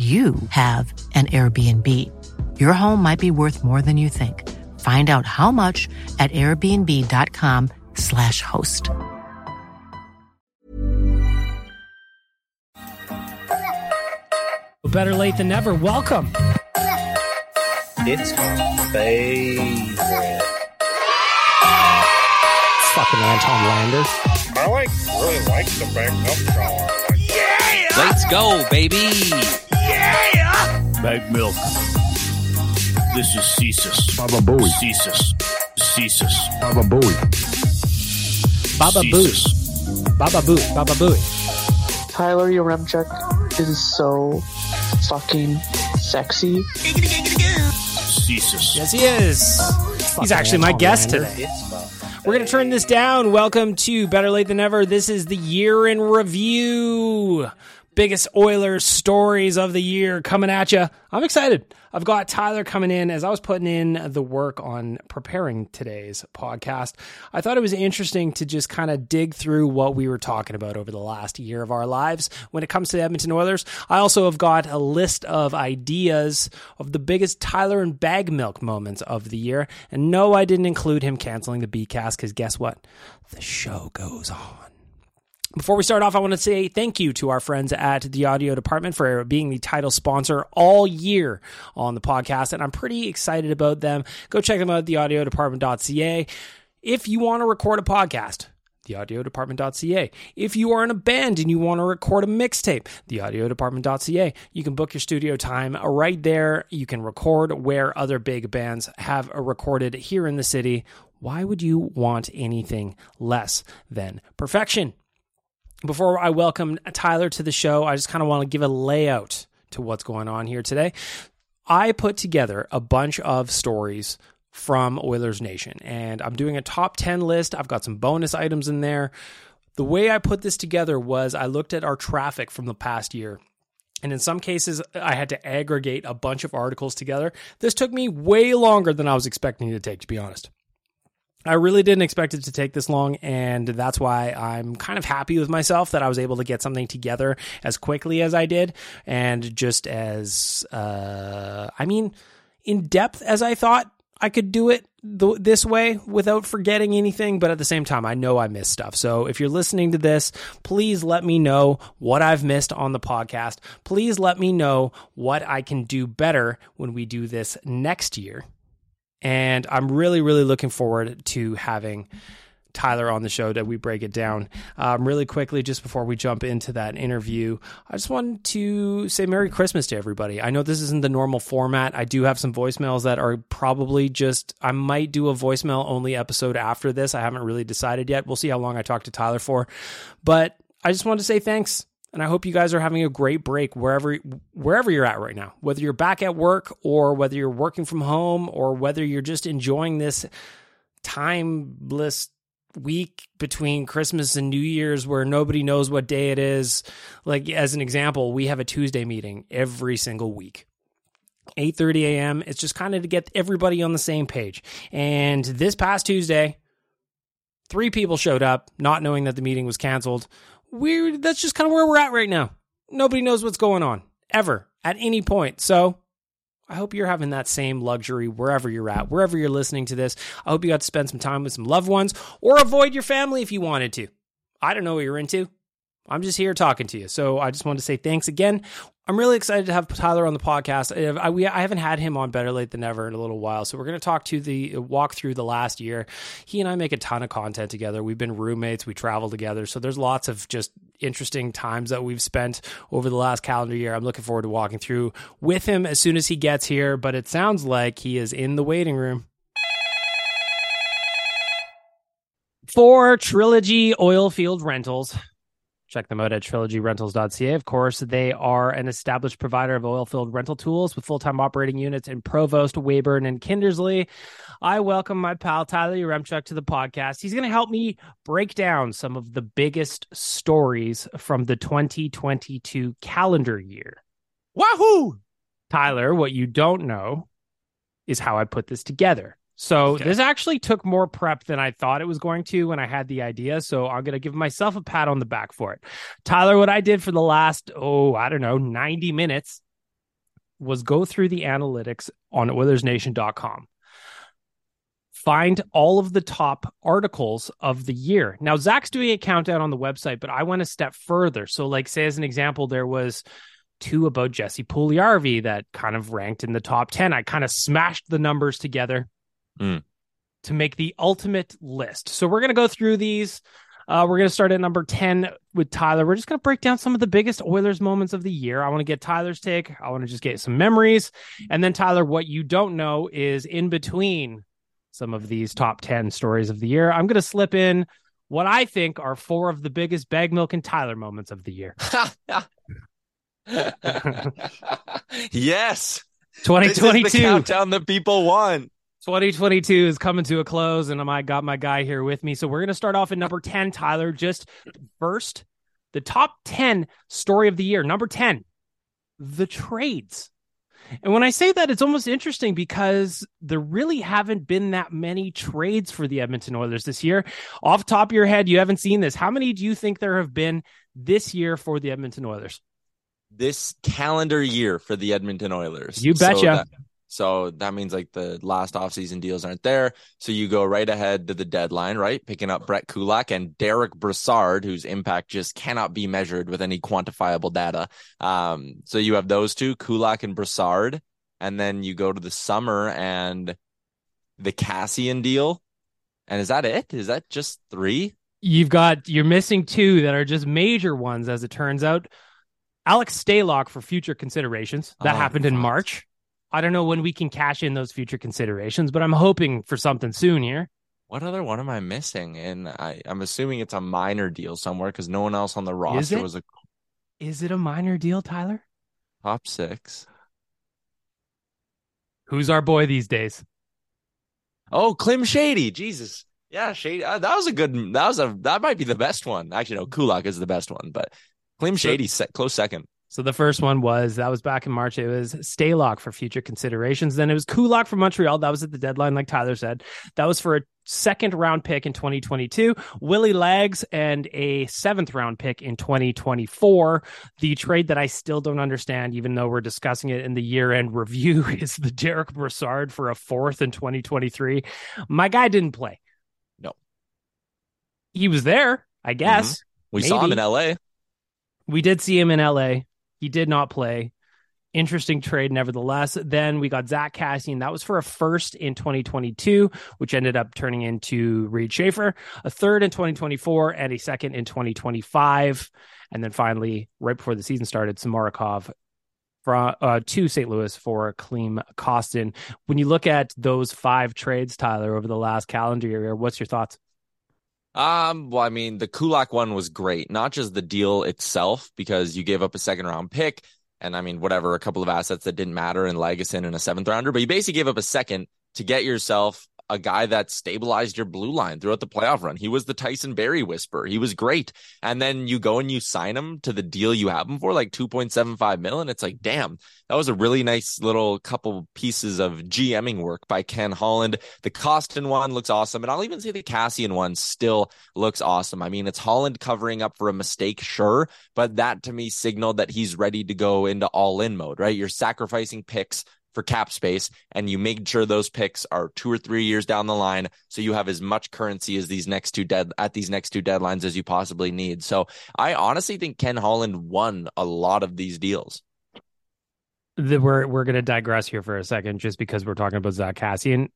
you have an Airbnb. Your home might be worth more than you think. Find out how much at airbnb.com/slash host. Better late than never. Welcome. It's my favorite. Fucking Anton Lander. I like really like the back up shower. Like, Let's go, baby. Bag milk. This is Cesus. Baba Booey. Cesus. Cesus. Baba Booey. Baba Cesus. Booey. Baba Booey. Baba Booey. Tyler Yaremchuk is so fucking sexy. Cesus. Yes, he is. He's actually my guest today. We're going to turn this down. Welcome to Better Late Than Ever. This is the year in review. Biggest Oilers stories of the year coming at you. I'm excited. I've got Tyler coming in as I was putting in the work on preparing today's podcast. I thought it was interesting to just kind of dig through what we were talking about over the last year of our lives when it comes to the Edmonton Oilers. I also have got a list of ideas of the biggest Tyler and bag milk moments of the year. And no, I didn't include him canceling the B cast because guess what? The show goes on. Before we start off, I want to say thank you to our friends at the audio department for being the title sponsor all year on the podcast. And I'm pretty excited about them. Go check them out at theaudiodepartment.ca. If you want to record a podcast, theaudiodepartment.ca. If you are in a band and you want to record a mixtape, theaudiodepartment.ca. You can book your studio time right there. You can record where other big bands have recorded here in the city. Why would you want anything less than perfection? Before I welcome Tyler to the show, I just kind of want to give a layout to what's going on here today. I put together a bunch of stories from Oilers Nation, and I'm doing a top 10 list. I've got some bonus items in there. The way I put this together was I looked at our traffic from the past year. And in some cases, I had to aggregate a bunch of articles together. This took me way longer than I was expecting it to take, to be honest. I really didn't expect it to take this long, and that's why I'm kind of happy with myself that I was able to get something together as quickly as I did, and just as, uh, I mean, in depth as I thought I could do it th- this way without forgetting anything. But at the same time, I know I missed stuff. So if you're listening to this, please let me know what I've missed on the podcast. Please let me know what I can do better when we do this next year and I'm really, really looking forward to having Tyler on the show that we break it down. Um, really quickly, just before we jump into that interview, I just wanted to say Merry Christmas to everybody. I know this isn't the normal format. I do have some voicemails that are probably just, I might do a voicemail only episode after this. I haven't really decided yet. We'll see how long I talk to Tyler for. But I just wanted to say thanks. And I hope you guys are having a great break wherever wherever you're at right now. Whether you're back at work or whether you're working from home or whether you're just enjoying this timeless week between Christmas and New Year's where nobody knows what day it is. Like as an example, we have a Tuesday meeting every single week. 8:30 a.m. It's just kind of to get everybody on the same page. And this past Tuesday, three people showed up not knowing that the meeting was canceled. We that's just kind of where we're at right now. Nobody knows what's going on ever at any point. So, I hope you're having that same luxury wherever you're at, wherever you're listening to this. I hope you got to spend some time with some loved ones or avoid your family if you wanted to. I don't know what you're into. I'm just here talking to you. So I just wanted to say thanks again. I'm really excited to have Tyler on the podcast. I, we, I haven't had him on Better Late Than Never in a little while, so we're going to talk to the walk through the last year. He and I make a ton of content together. We've been roommates, we travel together, so there's lots of just interesting times that we've spent over the last calendar year. I'm looking forward to walking through with him as soon as he gets here. But it sounds like he is in the waiting room. For Trilogy Oilfield Rentals, Check them out at trilogyrentals.ca. Of course, they are an established provider of oilfield rental tools with full time operating units in Provost, Weyburn, and Kindersley. I welcome my pal Tyler Yaremchuk to the podcast. He's going to help me break down some of the biggest stories from the 2022 calendar year. Wahoo! Tyler, what you don't know is how I put this together. So okay. this actually took more prep than I thought it was going to when I had the idea. So I'm going to give myself a pat on the back for it. Tyler, what I did for the last, oh, I don't know, 90 minutes was go through the analytics on OilersNation.com. Find all of the top articles of the year. Now, Zach's doing a countdown on the website, but I went a step further. So, like, say, as an example, there was two about Jesse Puljujarvi that kind of ranked in the top 10. I kind of smashed the numbers together mm. to make the ultimate list. So we're going to go through these. Uh, we're going to start at number 10 with Tyler. We're just going to break down some of the biggest Oilers moments of the year. I want to get Tyler's take. I want to just get some memories. And then, Tyler, what you don't know is in between some of these top 10 stories of the year, I'm going to slip in what I think are four of the biggest bag milk and Tyler moments of the year. yes. 2022. countdown that people want. 2022 is coming to a close, and I got my guy here with me. So we're going to start off at number 10, Tyler. Just first, the top 10 story of the year. Number 10, the trades. And when I say that, it's almost interesting because there really haven't been that many trades for the Edmonton Oilers this year. Off top of your head, you haven't seen this. How many do you think there have been this year for the Edmonton Oilers? This calendar year for the Edmonton Oilers. You betcha. So that, so that means like the last offseason deals aren't there. So you go right ahead to the deadline, right? Picking up Brett Kulak and Derek Brassard, whose impact just cannot be measured with any quantifiable data. Um, so you have those two, Kulak and Brassard. And then you go to the summer and the Kassian deal. And is that it? Is that just three? You've got, you're missing two that are just major ones, as it turns out. Alex Stalock for future considerations. That oh, happened in March. I don't know when we can cash in those future considerations, but I'm hoping for something soon here. What other one am I missing? And I, I'm assuming it's a minor deal somewhere because no one else on the roster was a. Is it a minor deal, Tyler? Top six. Who's our boy these days? Oh, Klim Shady. Jesus. Yeah, Shady. Uh, that was a good. That was a. That might be the best one. Actually, no. Kulak is the best one, but Klim Shady set close second. So the first one was that was back in March. It was Stalock for future considerations. Then it was Kulak for Montreal. That was at the deadline, like Tyler said. That was for a second round pick in 2022. Willie Lags and a seventh round pick in 2024. The trade that I still don't understand, even though we're discussing it in the year end review, is the Derek Brassard for a fourth in 2023. My guy didn't play. No. He was there, I guess. Mm-hmm. We Maybe. saw him in LA. We did see him in LA. He did not play. interesting trade nevertheless. Then we got Zack Kassian. That was for a first in 2022, which ended up turning into Reid Schaefer, a third in 2024, and a second in 2025. And then finally, right before the season started, Samorukov from uh, to St. Louis for Klim Kostin. When you look at those five trades, Tyler, over the last calendar year, what's your thoughts? Um, well, I mean, the Kulak one was great, not just the deal itself, because you gave up a second round pick and I mean, whatever, a couple of assets that didn't matter in Lagesson and a seventh rounder, but you basically gave up a second to get yourself a guy that stabilized your blue line throughout the playoff run. He was the Tyson Barrie whisper. He was great. And then you go and you sign him to the deal you have him for like 2.75 million. It's like, damn, that was a really nice little couple pieces of GMing work by Ken Holland. The Kostin one looks awesome. And I'll even say the Kassian one still looks awesome. I mean, it's Holland covering up for a mistake, sure, but that to me signaled that he's ready to go into all in mode, right? You're sacrificing picks for cap space and you make sure those picks are two or three years down the line so you have as much currency as these next two dead at these next two deadlines as you possibly need. So i honestly think ken holland won a lot of these deals. The, we're we're going to digress here for a second just because we're talking about Zack Kassian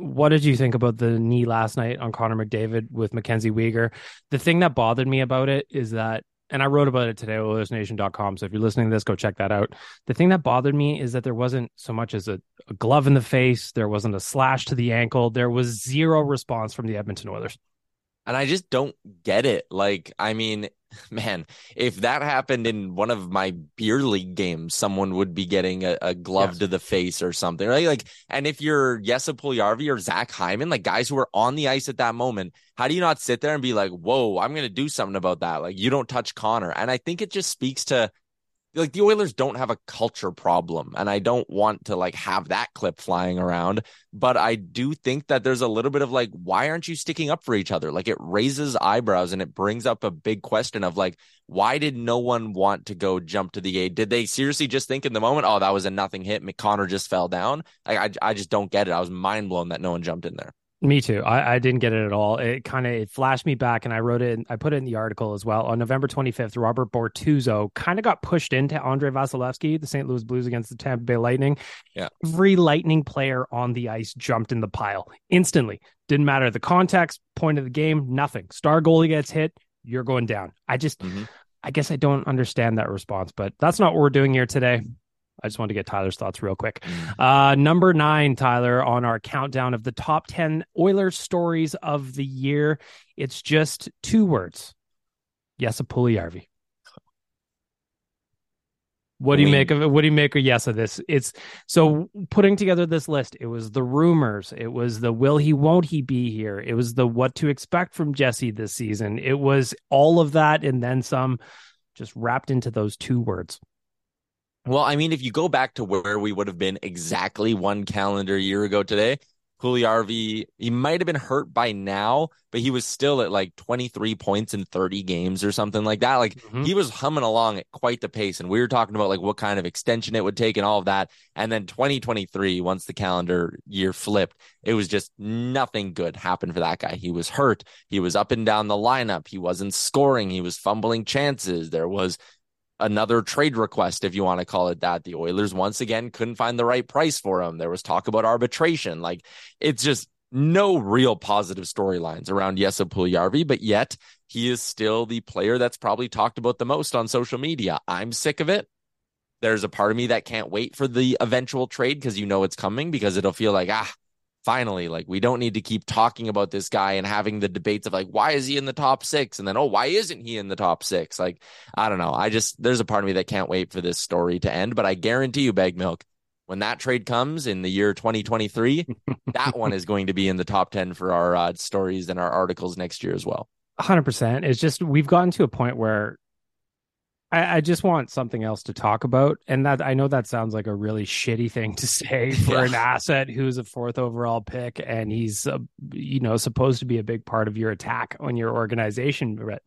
what did you think about the knee last night on Connor McDavid with Mackenzie Weegar? The thing that bothered me about it is that and I wrote about it today, at OilersNation.com. So if you're listening to this, go check that out. The thing that bothered me is that there wasn't so much as a, a glove in the face, there wasn't a slash to the ankle, there was zero response from the Edmonton Oilers. And I just don't get it. Like, I mean, man, if that happened in one of my beer league games, someone would be getting a, a glove yes. to the face or something, right? Like, and if you're Jesse Puljujarvi or Zach Hyman, like guys who are on the ice at that moment, how do you not sit there and be like, whoa, I'm going to do something about that? Like, you don't touch Connor. And I think it just speaks to like the Oilers don't have a culture problem and I don't want to like have that clip flying around but I do think that there's a little bit of like why aren't you sticking up for each other? Like it raises eyebrows and it brings up a big question of like why did no one want to go jump to the aid did they seriously just think in the moment oh that was a nothing hit McConnor just fell down? Like I I just don't get it. I was mind blown that no one jumped in there me too. I, I didn't get it at all. It kind of it flashed me back, and I wrote it. I put it in the article as well. On November 25th, Robert Bortuzzo kind of got pushed into Andrei Vasilevskiy, the St. Louis Blues against the Tampa Bay Lightning. Yeah, every Lightning player on the ice jumped in the pile instantly. Didn't matter the context, point of the game, nothing. Star goalie gets hit, you're going down. I just, mm-hmm. I guess I don't understand that response, but that's not what we're doing here today. I just wanted to get Tyler's thoughts real quick. Mm. Uh, number nine, Tyler, on our countdown of the top 10 Oilers stories of the year. It's just two words. Jesse Puljujarvi. What do you make of it? What do you make of yes of this? It's so putting together this list. It was the rumors. It was the will he, won't he be here? It was the what to expect from Jesse this season. It was all of that and then some, just wrapped into those two words. Well, I mean, if you go back to where we would have been exactly one calendar year ago today, Puljujarvi, he might have been hurt by now, but he was still at like 23 points in 30 games or something like that. Like mm-hmm. he was humming along at quite the pace. And we were talking about like what kind of extension it would take and all of that. And then 2023, once the calendar year flipped, it was just nothing good happened for that guy. He was hurt. He was up and down the lineup. He wasn't scoring. He was fumbling chances. There was another trade request, if you want to call it that. The Oilers once again couldn't find the right price for him. There was talk about arbitration. Like it's just no real positive storylines around Jesse Puljujarvi, but yet he is still the player that's probably talked about the most on social media. I'm sick of it. There's a part of me that can't wait for the eventual trade because you know it's coming because it'll feel like, ah, finally like we don't need to keep talking about this guy and having the debates of like why is he in the top six? And then oh why isn't he in the top six? Like i don't know. I just there's a part of me that can't wait for this story to end but i guarantee you bag milk when that trade comes in the year 2023 that one is going to be in the top 10 for our uh, stories and our articles next year as well. 100% it's just we've gotten to a point where I, I, just want something else to talk about. And that I know that sounds like a really shitty thing to say for yeah. an asset who's a fourth overall pick and he's, uh, you know, supposed to be a big part of your attack on your organization. But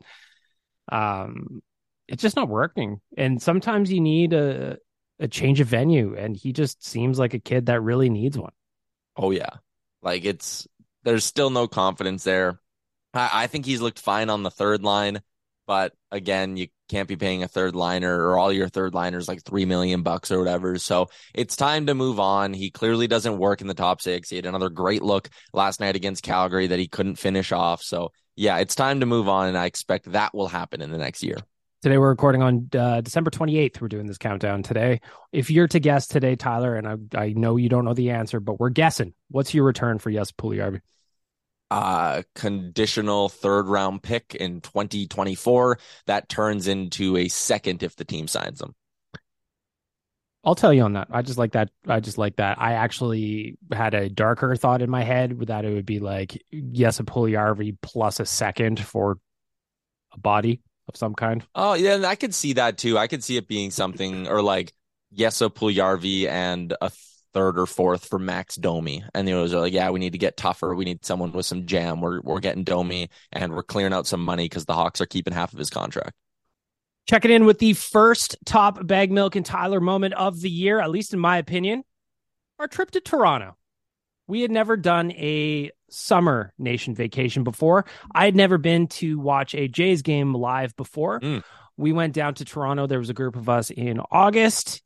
um, it's just not working. And sometimes you need a, a change of venue. And he just seems like a kid that really needs one. Oh, yeah. Like it's, there's still no confidence there. I, I think he's looked fine on the third line. But again, you can't be paying a third liner or all your third liners like three million bucks or whatever. So it's time to move on. He clearly doesn't work in the top six. He had another great look last night against Calgary that he couldn't finish off. So yeah, it's time to move on, and I expect that will happen in the next year. Today we're recording on uh, December 28th. We're doing this countdown today. If you're to guess today, Tyler, and I, I know you don't know the answer, but we're guessing. What's your return for Jesse Puljujarvi? Uh, conditional third round pick in 2024 that turns into a second if the team signs him. I'll tell you on that. I just like that. I just like that. I actually had a darker thought in my head that it would be like Jesse Puljujarvi plus a second for a body of some kind. Oh yeah, I could see that too. I could see it being something or like Jesse Puljujarvi and a third or fourth for Max Domi. And the Oilers are like, yeah, we need to get tougher. We need someone with some jam. We're we're getting Domi and we're clearing out some money because the Hawks are keeping half of his contract. Checking in with the first top bag milk and Tyler moment of the year, at least in my opinion, our trip to Toronto. We had never done a summer nation vacation before. I had never been to watch a Jays game live before. Mm. We went down to Toronto. There was a group of us in August.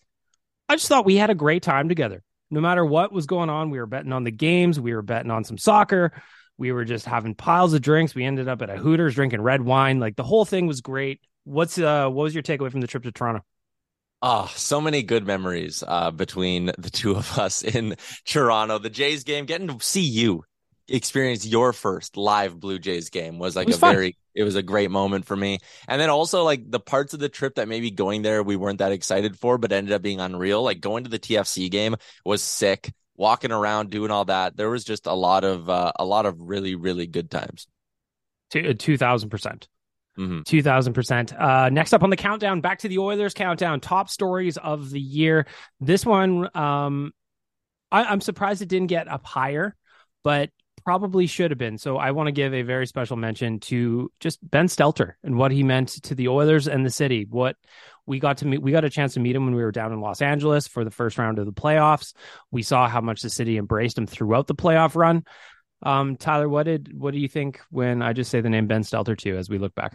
I just thought we had a great time together. No matter what was going on, we were betting on the games, we were betting on some soccer, we were just having piles of drinks. We ended up at a Hooters drinking red wine. Like the whole thing was great. What's uh what was your takeaway from the trip to Toronto? Oh, so many good memories uh, between the two of us in Toronto. The Jays game, getting to see you experience your first live Blue Jays game was like was a fun. very it was a great moment for me. And then also like the parts of the trip that maybe going there we weren't that excited for, but ended up being unreal. Like going to the TFC game was sick. Walking around doing all that, there was just a lot of uh, a lot of really really good times. Two thousand percent. Mhm. Two thousand percent. Uh, next up on the countdown, back to the Oilers countdown. Top stories of the year. This one, um, I, I'm surprised it didn't get up higher, but probably should have been. So I want to give a very special mention to just Ben Stelter and what he meant to the Oilers and the city. What we got to meet, we got a chance to meet him when we were down in Los Angeles for the first round of the playoffs. We saw how much the city embraced him throughout the playoff run. Um, Tyler, what did what do you think when I just say the name Ben Stelter to you as we look back?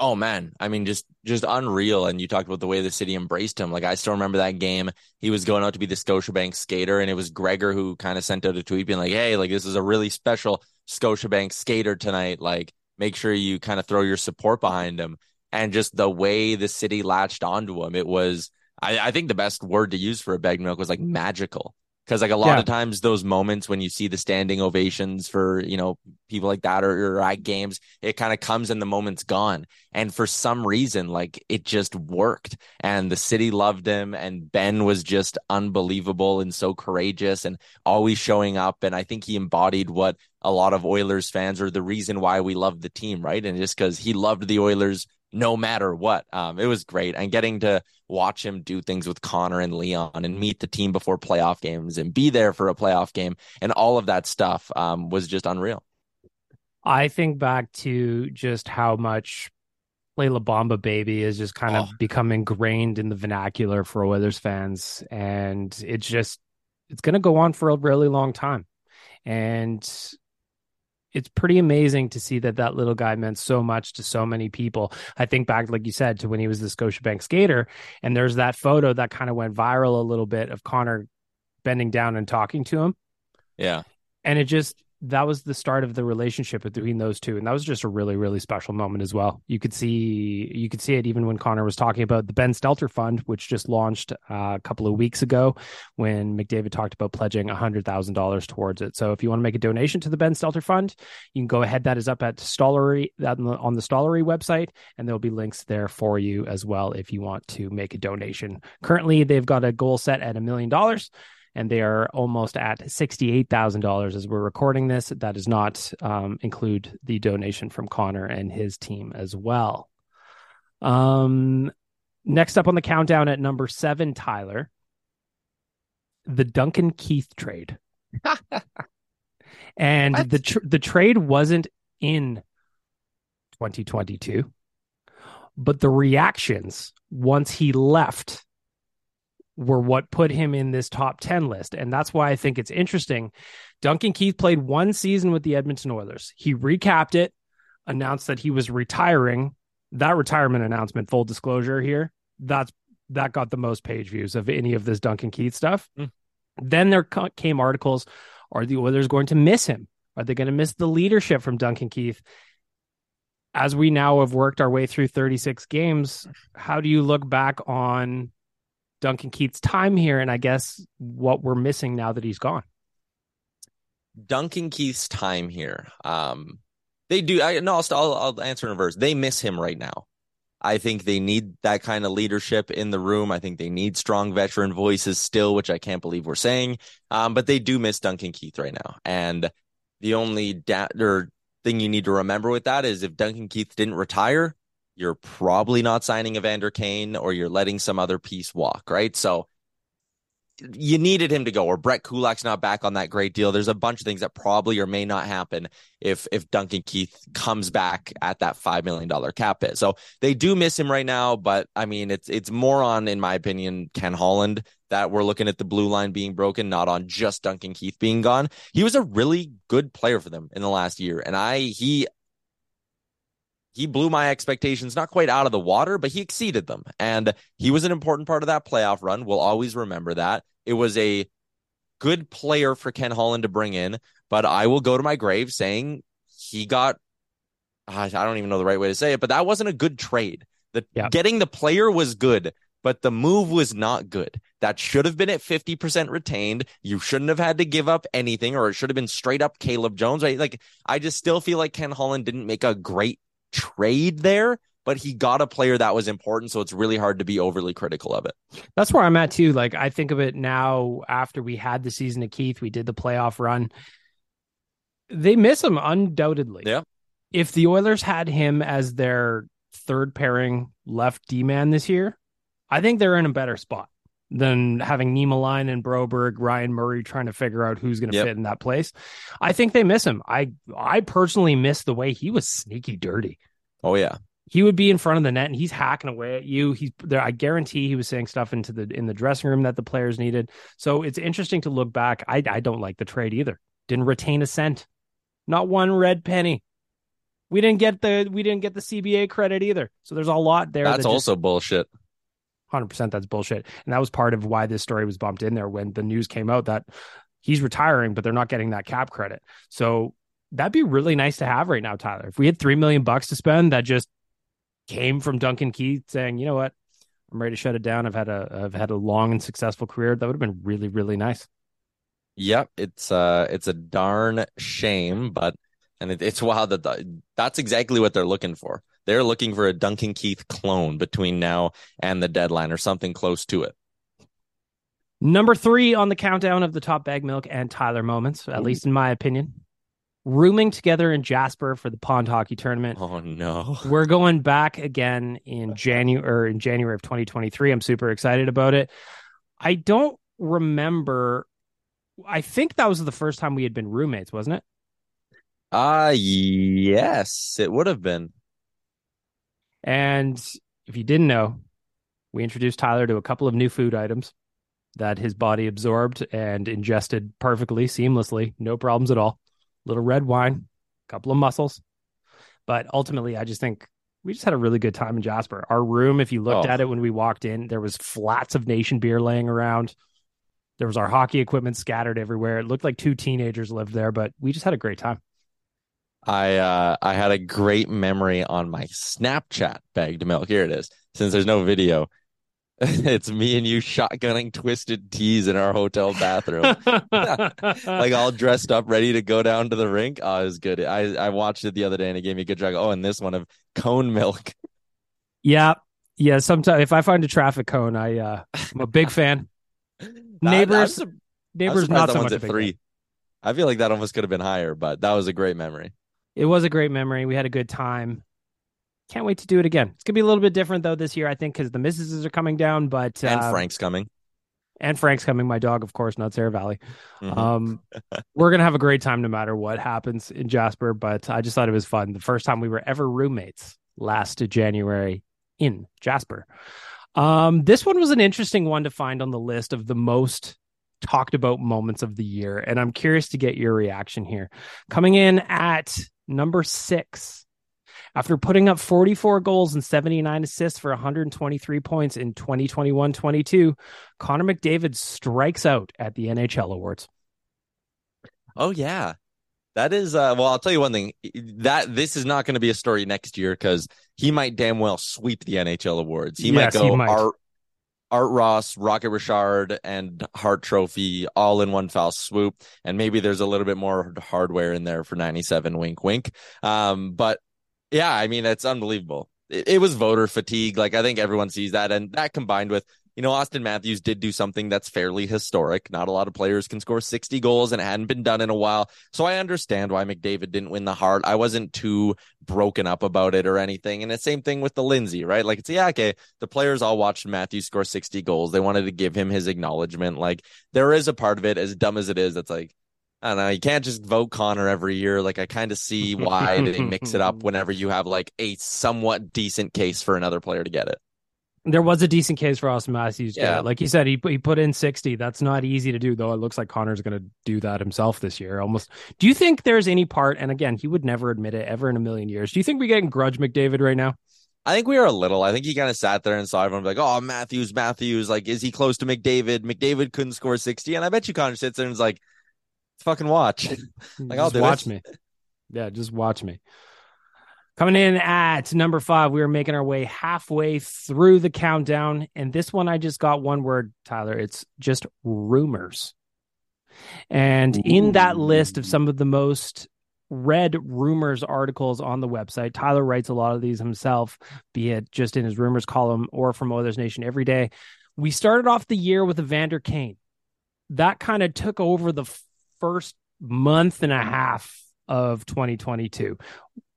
Oh man, I mean, just just unreal. And you talked about the way the city embraced him. Like I still remember that game. He was going out to be the Scotiabank skater, and it was Gregor who kind of sent out a tweet being like, "Hey, like this is a really special Scotiabank skater tonight. Like, make sure you kind of throw your support behind him." And just the way the city latched onto him, it was. I, I think the best word to use for a bag milk was like magical. Because like a lot Yeah. of times, those moments when you see the standing ovations for you know people like that or, or at games, it kind of comes and the moment's gone. And for some reason, like it just worked. And the city loved him. And Ben was just unbelievable and so courageous and always showing up. And I think he embodied what a lot of Oilers fans are the reason why we love the team, right? And just because he loved the Oilers no matter what. Um, it was great. And getting to watch him do things with Connor and Leon and meet the team before playoff games and be there for a playoff game and all of that stuff um, was just unreal. I think back to just how much Play La Bamba Baby is just kind of Oh. become ingrained in the vernacular for Oilers fans. And it's just, it's going to go on for a really long time. And it's pretty amazing to see that that little guy meant so much to so many people. I think back, like you said, to when he was the Scotiabank skater. And there's that photo that kind of went viral a little bit of Connor bending down and talking to him Yeah. and it just that was the start of the relationship between those two. And that was just a really really special moment as well. You could see you could see it even when connor was talking about the ben stelter fund which just launched uh, a couple of weeks ago when mcdavid talked about pledging $100000 towards it. So if you want to make a donation to the ben stelter fund you can go ahead. That is up at stollery on the, stollery website and there'll be links there for you as well if you want to make a donation. Currently they've got a goal set at a million dollars and they are almost at $68,000 as we're recording this. That does not um, include the donation from Connor and his team as well. Um, next up on the countdown at number seven, Tyler, the Duncan Keith trade. and What? the tr- the trade wasn't in 2022, but the reactions once he left were what put him in this top 10 list. And that's why I think it's interesting. Duncan Keith played one season with the Edmonton Oilers. He recapped it, announced that he was retiring that retirement announcement, full disclosure here, that's that got the most page views of any of this Duncan Keith stuff. Mm. Then there came articles: Are the Oilers going to miss him? Are they going to miss the leadership from Duncan Keith? As we now have worked our way through 36 games, how do you look back on Duncan Keith's time here? And I guess what we're missing now that he's gone. Duncan Keith's time here. Um, they do. I no, I'll, I'll, answer in reverse. They miss him right now. I think they need that kind of leadership in the room. I think they need strong veteran voices still, which I can't believe we're saying. Um, but they do miss Duncan Keith right now. And the only da- or thing you need to remember with that is if Duncan Keith didn't retire, you're probably not signing Evander Kane or you're letting some other piece walk, right? So you needed him to go, or Brett Kulak's not back on that great deal. There's a bunch of things that probably or may not happen if if Duncan Keith comes back at that five million dollar cap hit. So they do miss him right now, but I mean it's it's more on, in my opinion, Ken Holland that we're looking at the blue line being broken, not on just Duncan Keith being gone. He was a really good player for them in the last year, and I he he blew my expectations not quite out of the water, but he exceeded them. And he was an important part of that playoff run. We'll always remember that. It was a good player for Ken Holland to bring in, but I will go to my grave saying he got I don't even know the right way to say it, but that wasn't a good trade. The Yeah. getting the player was good, but the move was not good. That should have been at 50% retained. You shouldn't have had to give up anything, or it should have been straight up Caleb Jones, right? Like I just still feel like Ken Holland didn't make a great trade there, but he got a player that was important. So it's really hard to be overly critical of it. That's where I'm at too. Like I think of it now after we had the season of Keith, we did the playoff run. They miss him undoubtedly. Yeah. If the Oilers had him as their third pairing left D man this year, I think they're in a better spot than having Niemelainen and Broberg, Ryan Murray trying to figure out who's going to Yep. fit in that place. I think they miss him. I I personally miss the way he was sneaky dirty Oh yeah. he would be in front of the net and he's hacking away at you. He's there. I guarantee he was saying stuff into the in the dressing room that the players needed. So it's interesting to look back. I I don't like the trade either. Didn't retain a cent, not one red penny. We didn't get the we didn't get the CBA credit either. So there's a lot there. That's also bullshit. Hundred percent. That's bullshit. And that was part of why this story was bumped in there when the news came out that he's retiring, but they're not getting that cap credit. So that'd be really nice to have right now, Tyler. If we had three million bucks to spend, that just came from Duncan Keith saying, you know what, I'm ready to shut it down. I've had a I've had a long and successful career. That would have been really really nice. Yep, it's uh it's a darn shame, but and it, it's wild that the, that's exactly what they're looking for. They're looking for a Duncan Keith clone between now and the deadline or something close to it. Number three on the countdown of the top bag milk and Tyler moments, at least in my opinion. Rooming together in Jasper for the pond hockey tournament. Oh no. We're going back again in January in January of 2023. I'm super excited about it. I don't remember. I think that was the first time we had been roommates, wasn't it? Ah, yes, it would have been. And if you didn't know, we introduced Tyler to a couple of new food items that his body absorbed and ingested perfectly, seamlessly, no problems at all. Little red wine, a couple of mussels. But ultimately, I just think we just had a really good time in Jasper. Our room, if you looked Oh. at it when we walked in, there was flats of nation beer laying around. There was our hockey equipment scattered everywhere. It looked like two teenagers lived there, but we just had a great time. I uh I had a great memory on my Snapchat bagged milk. Here it is. Since there's no video, it's me and you shotgunning twisted teas in our hotel bathroom. like all dressed up, ready to go down to the rink. Oh, it was good. I, I watched it the other day and it gave me a good drug. Oh, and this one of cone milk. Yeah. Yeah. Sometimes if I find a traffic cone, I uh I'm a big fan. Neighbors I'm, I'm neighbors not that so one's much at three. fan. I feel like that almost could have been higher, but that was a great memory. It was a great memory. We had a good time. Can't wait to do it again. It's gonna be a little bit different though this year, I think, because the misses are coming down, but And uh, Frank's coming. and Frank's coming. My dog, of course, not Sarah Valley. Mhm. Um, we're gonna have a great time no matter what happens in Jasper. But I just thought it was fun. The first time we were ever roommates last January in Jasper. Um, this one was an interesting one to find on the list of the most talked about moments of the year, and I'm curious to get your reaction here. Coming in at number six, After putting up 44 goals and 79 assists for 123 points in 2021 22, Connor McDavid strikes out at the NHL Awards. Oh, yeah. That is, uh, well, I'll tell you one thing that this is not going to be a story next year because he might damn well sweep the NHL awards. He Yes, might go he might. Art, Art Ross, Rocket Richard, and Hart Trophy all in one foul swoop. And maybe there's a little bit more hardware in there for 97. Wink, wink. Um, but yeah, I mean, it's unbelievable. It, it was voter fatigue. Like, I think everyone sees that. And that combined with, you know, Auston Matthews did do something that's fairly historic. Not a lot of players can score 60 goals and it hadn't been done in a while. So I understand why McDavid didn't win the Hart. I wasn't too broken up about it or anything. And the same thing with the Lindsay, right? Like it's yeah, okay. The players all watched Matthews score 60 goals. They wanted to give him his acknowledgement. Like there is a part of it, as dumb as it is, that's like, I don't know. You can't just vote Connor every year. Like I kind of see why they mix it up whenever you have like a somewhat decent case for another player to get it. There was a decent case for Austin Matthews. Yeah. Like you said, he, put- he put in 60. That's not easy to do, though. It looks like Connor's going to do that himself this year almost. Do you think there's any part, and again, he would never admit it ever in a million years. Do you think we getting grudge McDavid right now? I think we are a little. I think he kind of sat there and saw everyone be like, "Oh, Matthews, Matthews, like, is he close to McDavid? McDavid couldn't score sixty, and I bet you Connor sits there and is like, "Fucking watch." Like, I'll just do watch it. me. Yeah, just watch me. Coming in at number five, we are making our way halfway through the countdown. And this one, I just got one word, Tyler. It's just rumors. And in that list of some of the most read rumors articles on the website, Tyler writes a lot of these himself, be it just in his rumors column or from Oilers Nation every day. We started off the year with Evander Kane. That kind of took over the first month and a half of 2022.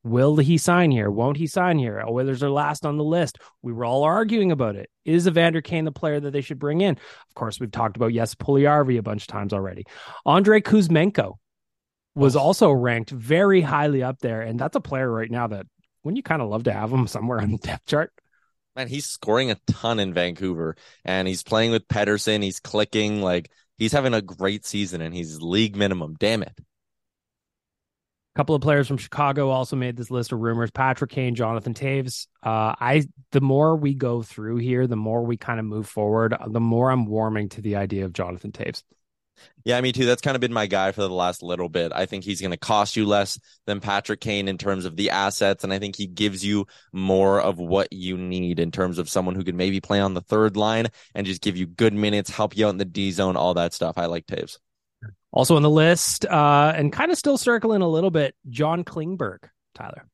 Will he sign here? Won't he sign here? Oh, Oilers are last on the list. We were all arguing about it. Is Evander Kane the player that they should bring in? Of course, we've talked about Jesse Puljujarvi a bunch of times already. Andrei Kuzmenko was also ranked very highly up there, and that's a player right now that wouldn't you kind of love to have him somewhere on the depth chart? Man, he's scoring a ton in Vancouver, and he's playing with Pettersson. He's clicking like he's having a great season, and he's league minimum. Damn it. Couple of players from Chicago also made this list of rumors. Patrick Kane, Jonathan Toews. Uh, I the more we go through here, the more we kind of move forward, the more I'm warming to the idea of Jonathan Toews. Yeah, me too. That's kind of been my guy for the last little bit. I think he's going to cost you less than Patrick Kane in terms of the assets, and I think he gives you more of what you need in terms of someone who can maybe play on the third line and just give you good minutes, help you out in the D zone, all that stuff. I like Toews. Also on the list, uh, and kind of still circling a little bit, John Klingberg, Tyler.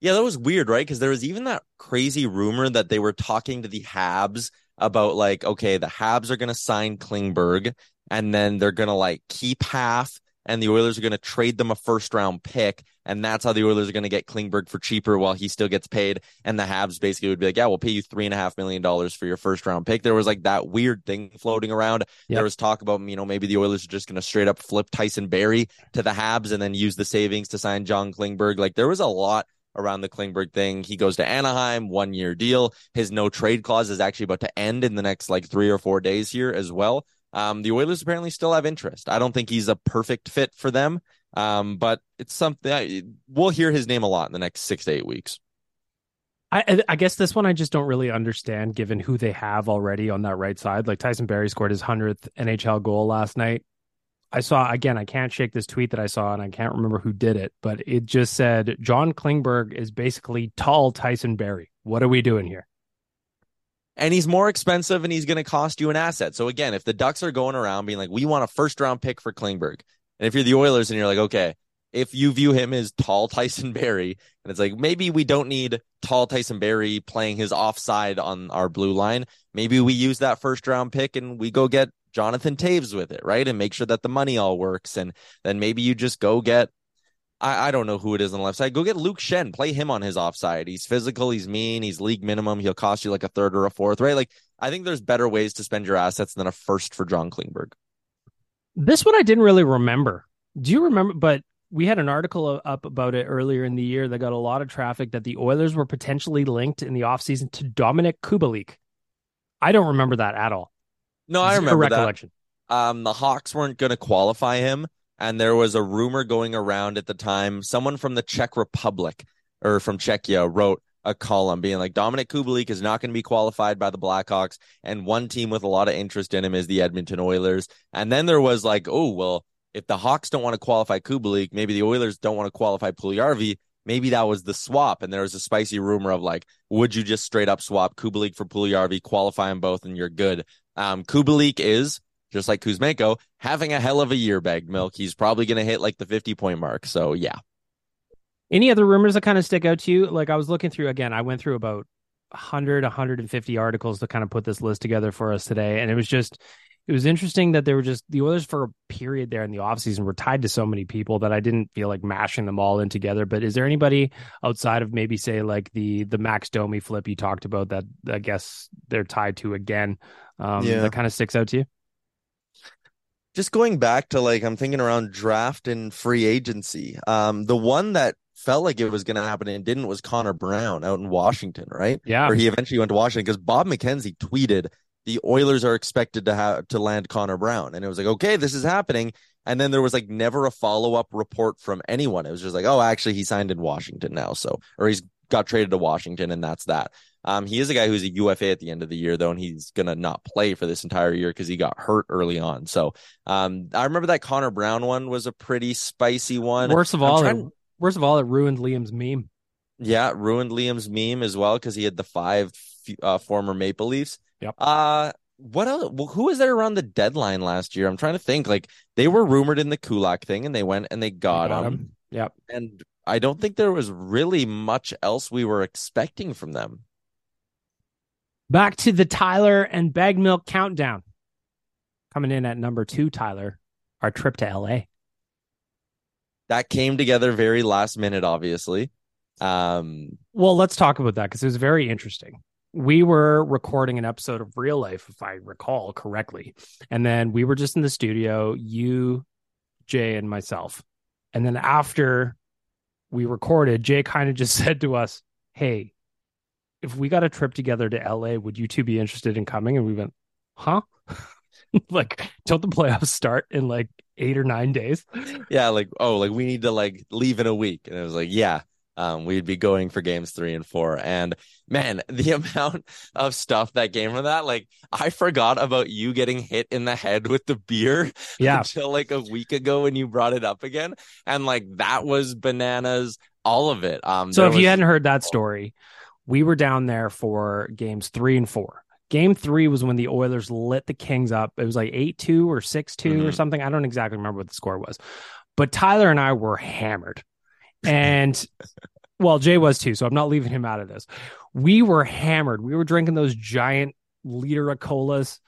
Yeah, that was weird, right? Because there was even that crazy rumor that they were talking to the Habs about like, okay, the Habs are going to sign Klingberg and then they're going to like keep half and the Oilers are going to trade them a first round pick. And that's how the Oilers are going to get Klingberg for cheaper while he still gets paid. And the Habs basically would be like, yeah, we'll pay you three and a half million dollars for your first round pick. There was like that weird thing floating around. Yep. There was talk about, you know, maybe the Oilers are just going to straight up flip Tyson Barrie to the Habs and then use the savings to sign John Klingberg. Like there was a lot around the Klingberg thing. He goes to Anaheim, one year deal. His no trade clause is actually about to end in the next like three or four days here as well. Um, the Oilers apparently still have interest. I don't think he's a perfect fit for them. Um, but it's something I, we'll hear his name a lot in the next six to eight weeks. I, I- guess this one I just don't really understand given who they have already on that right side. Like Tyson Barrie scored his 100th NHL goal last night. I saw, again, I can't shake this tweet that I saw and I can't remember who did it, but it just said John Klingberg is basically tall Tyson Barrie. What are we doing here? And he's more expensive and he's going to cost you an asset. So again, if the Ducks are going around being like, we want a first round pick for Klingberg, and if you're the Oilers and you're like, okay, if you view him as tall Tyson Barrie, and it's like maybe we don't need tall Tyson Barrie playing his offside on our blue line, maybe we use that first round pick and we go get Jonathan Toews with it, right? And make sure that the money all works. And then maybe you just go get I, I don't know who it is on the left side. Go get Luke Schenn. Play him on his offside. He's physical. He's mean. He's league minimum. He'll cost you like a third or a fourth, right? Like I think there's better ways to spend your assets than a first for John Klingberg. This one I didn't really remember. Do you remember? But we had an article up about it earlier in the year that got a lot of traffic that the Oilers were potentially linked in the offseason to Dominik Kubalik. I don't remember that at all. No, I remember that. Um, the Hawks weren't going to qualify him, and there was a rumor going around at the time. Someone from the Czech Republic or from Czechia wrote a column being like Dominik Kubalik is not going to be qualified by the Blackhawks, and one team with a lot of interest in him is the Edmonton Oilers. And then there was like, oh well, if the Hawks don't want to qualify Kubalik, maybe the Oilers don't want to qualify Puljujarvi. Maybe that was the swap, and there was a spicy rumor of like, would you just straight up swap Kubalik for Puljujarvi, qualify them both, and you're good. Um, Kubalik is just like Kuzmenko having a hell of a year, bag milk. He's probably going to hit like the 50 point mark. So yeah. Any other rumors that kind of stick out to you? Like I was looking through again, I went through about 100, 150 articles to kind of put this list together for us today. And it was just, it was interesting that they were just the Oilers for a period there in the offseason were tied to so many people that I didn't feel like mashing them all in together. But is there anybody outside of maybe say like the the Max Domi flip you talked about that I guess they're tied to again? Um, Yeah. that kind of sticks out to you. Just going back to like I'm thinking around draft and free agency. Um, the one that felt like it was going to happen and didn't was Connor Brown out in Washington, right? Yeah. Where he eventually went to Washington because Bob McKenzie tweeted the Oilers are expected to have to land Connor Brown, and it was like, okay, this is happening. And then there was like never a follow up report from anyone. It was just like, oh, actually, he signed in Washington now, so or he's got traded to Washington, and that's that. Um, he is a guy who's a UFA at the end of the year, though, and he's gonna not play for this entire year because he got hurt early on. So, um, I remember that Connor Brown one was a pretty spicy one. Worst of I'm all, it, worst of all, it ruined Liam's meme. yeah, ruined Liam's meme as well because he had the five uh, former Maple Leafs. Yep. Uh, what else? Well, who was there around the deadline last year? I'm trying to think. Like they were rumored in the Kulak thing, and they went and they got, Got him. him. Yep. And I don't think there was really much else we were expecting from them. Back to the Tyler and Bag Milk countdown. Coming in at number two, Tyler, our trip to LA. That came together very last minute, obviously. Um, Well, let's talk about that because it was very interesting. We were recording an episode of Real Life, if I recall correctly. And then we were just in the studio, you, Jay, and myself. And then after we recorded, Jay kind of just said to us, Hey, if we got a trip together to LA, would you two be interested in coming? And we went, Huh? like, don't the playoffs start in like eight or nine days? yeah, like oh, like we need to like leave in a week, and it was like yeah. Um, we'd be going for games three and four. And man, the amount of stuff that came from that, like I forgot about you getting hit in the head with the beer Yeah. until like a week ago when you brought it up again. And like that was bananas, all of it. Um, So if you hadn't heard that story, we were down there for games three and four. Game three was when the Oilers lit the Kings up. It was like 8 2 or 6 2 or Mhm. something. I don't exactly remember what the score was. But Tyler and I were hammered. And well, Jay was too. So I'm not leaving him out of this. We were hammered. We were drinking those giant liter of colas.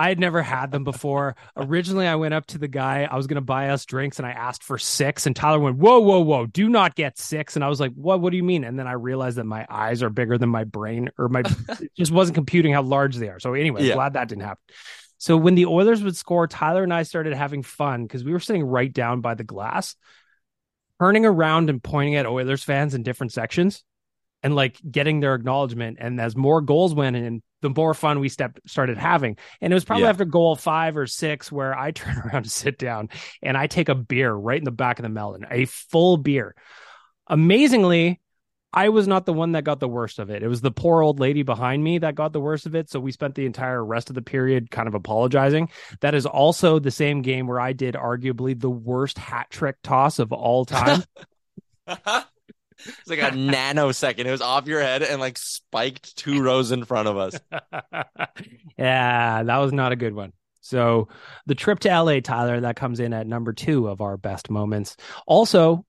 I had never had them before. Originally, I went up to the guy. I was going to buy us drinks, and I asked for six. And Tyler went, "Whoa, whoa, whoa! Do not get six. And I was like, "What? What do you mean?" And then I realized that my eyes are bigger than my brain, or my just wasn't computing how large they are. So anyway, Yeah. glad that didn't happen. So when the Oilers would score, Tyler and I started having fun because we were sitting right down by the glass, turning around and pointing at Oilers fans in different sections and like getting their acknowledgement. And as more goals went in, the more fun we stepped started having. And it was probably Yeah. after goal five or six where I turn around to sit down and I take a beer right in the back of the melon, a full beer. Amazingly, I was not the one that got the worst of it. It was the poor old lady behind me that got the worst of it. So we spent the entire rest of the period kind of apologizing. That is also the same game where I did arguably the worst hat trick toss of all time. it's like a nanosecond. It was off your head and like spiked two rows in front of us. yeah, that was not a good one. So the trip to LA, Tyler, that comes in at number two of our best moments. Also,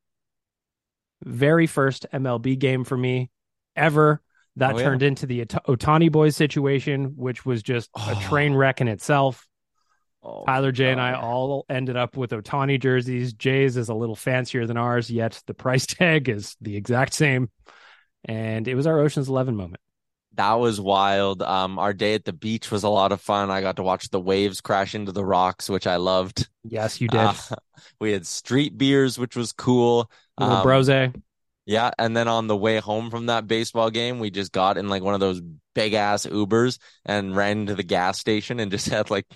very first MLB game for me ever. That Oh, yeah. turned into the Ot- Otani boys situation, which was just a Oh. train wreck in itself. Oh, Tyler, Jay, and I all ended up with Otani jerseys. Jay's is a little fancier than ours, yet the price tag is the exact same. And it was our Ocean's Eleven moment. That was wild. Um, our day at the beach was a lot of fun. I got to watch the waves crash into the rocks, which I loved. Yes, you did. Uh, we had street beers, which was cool. Little Um, brose. Yeah, and then on the way home from that baseball game, we just got in like one of those big ass Ubers and ran to the gas station and just had like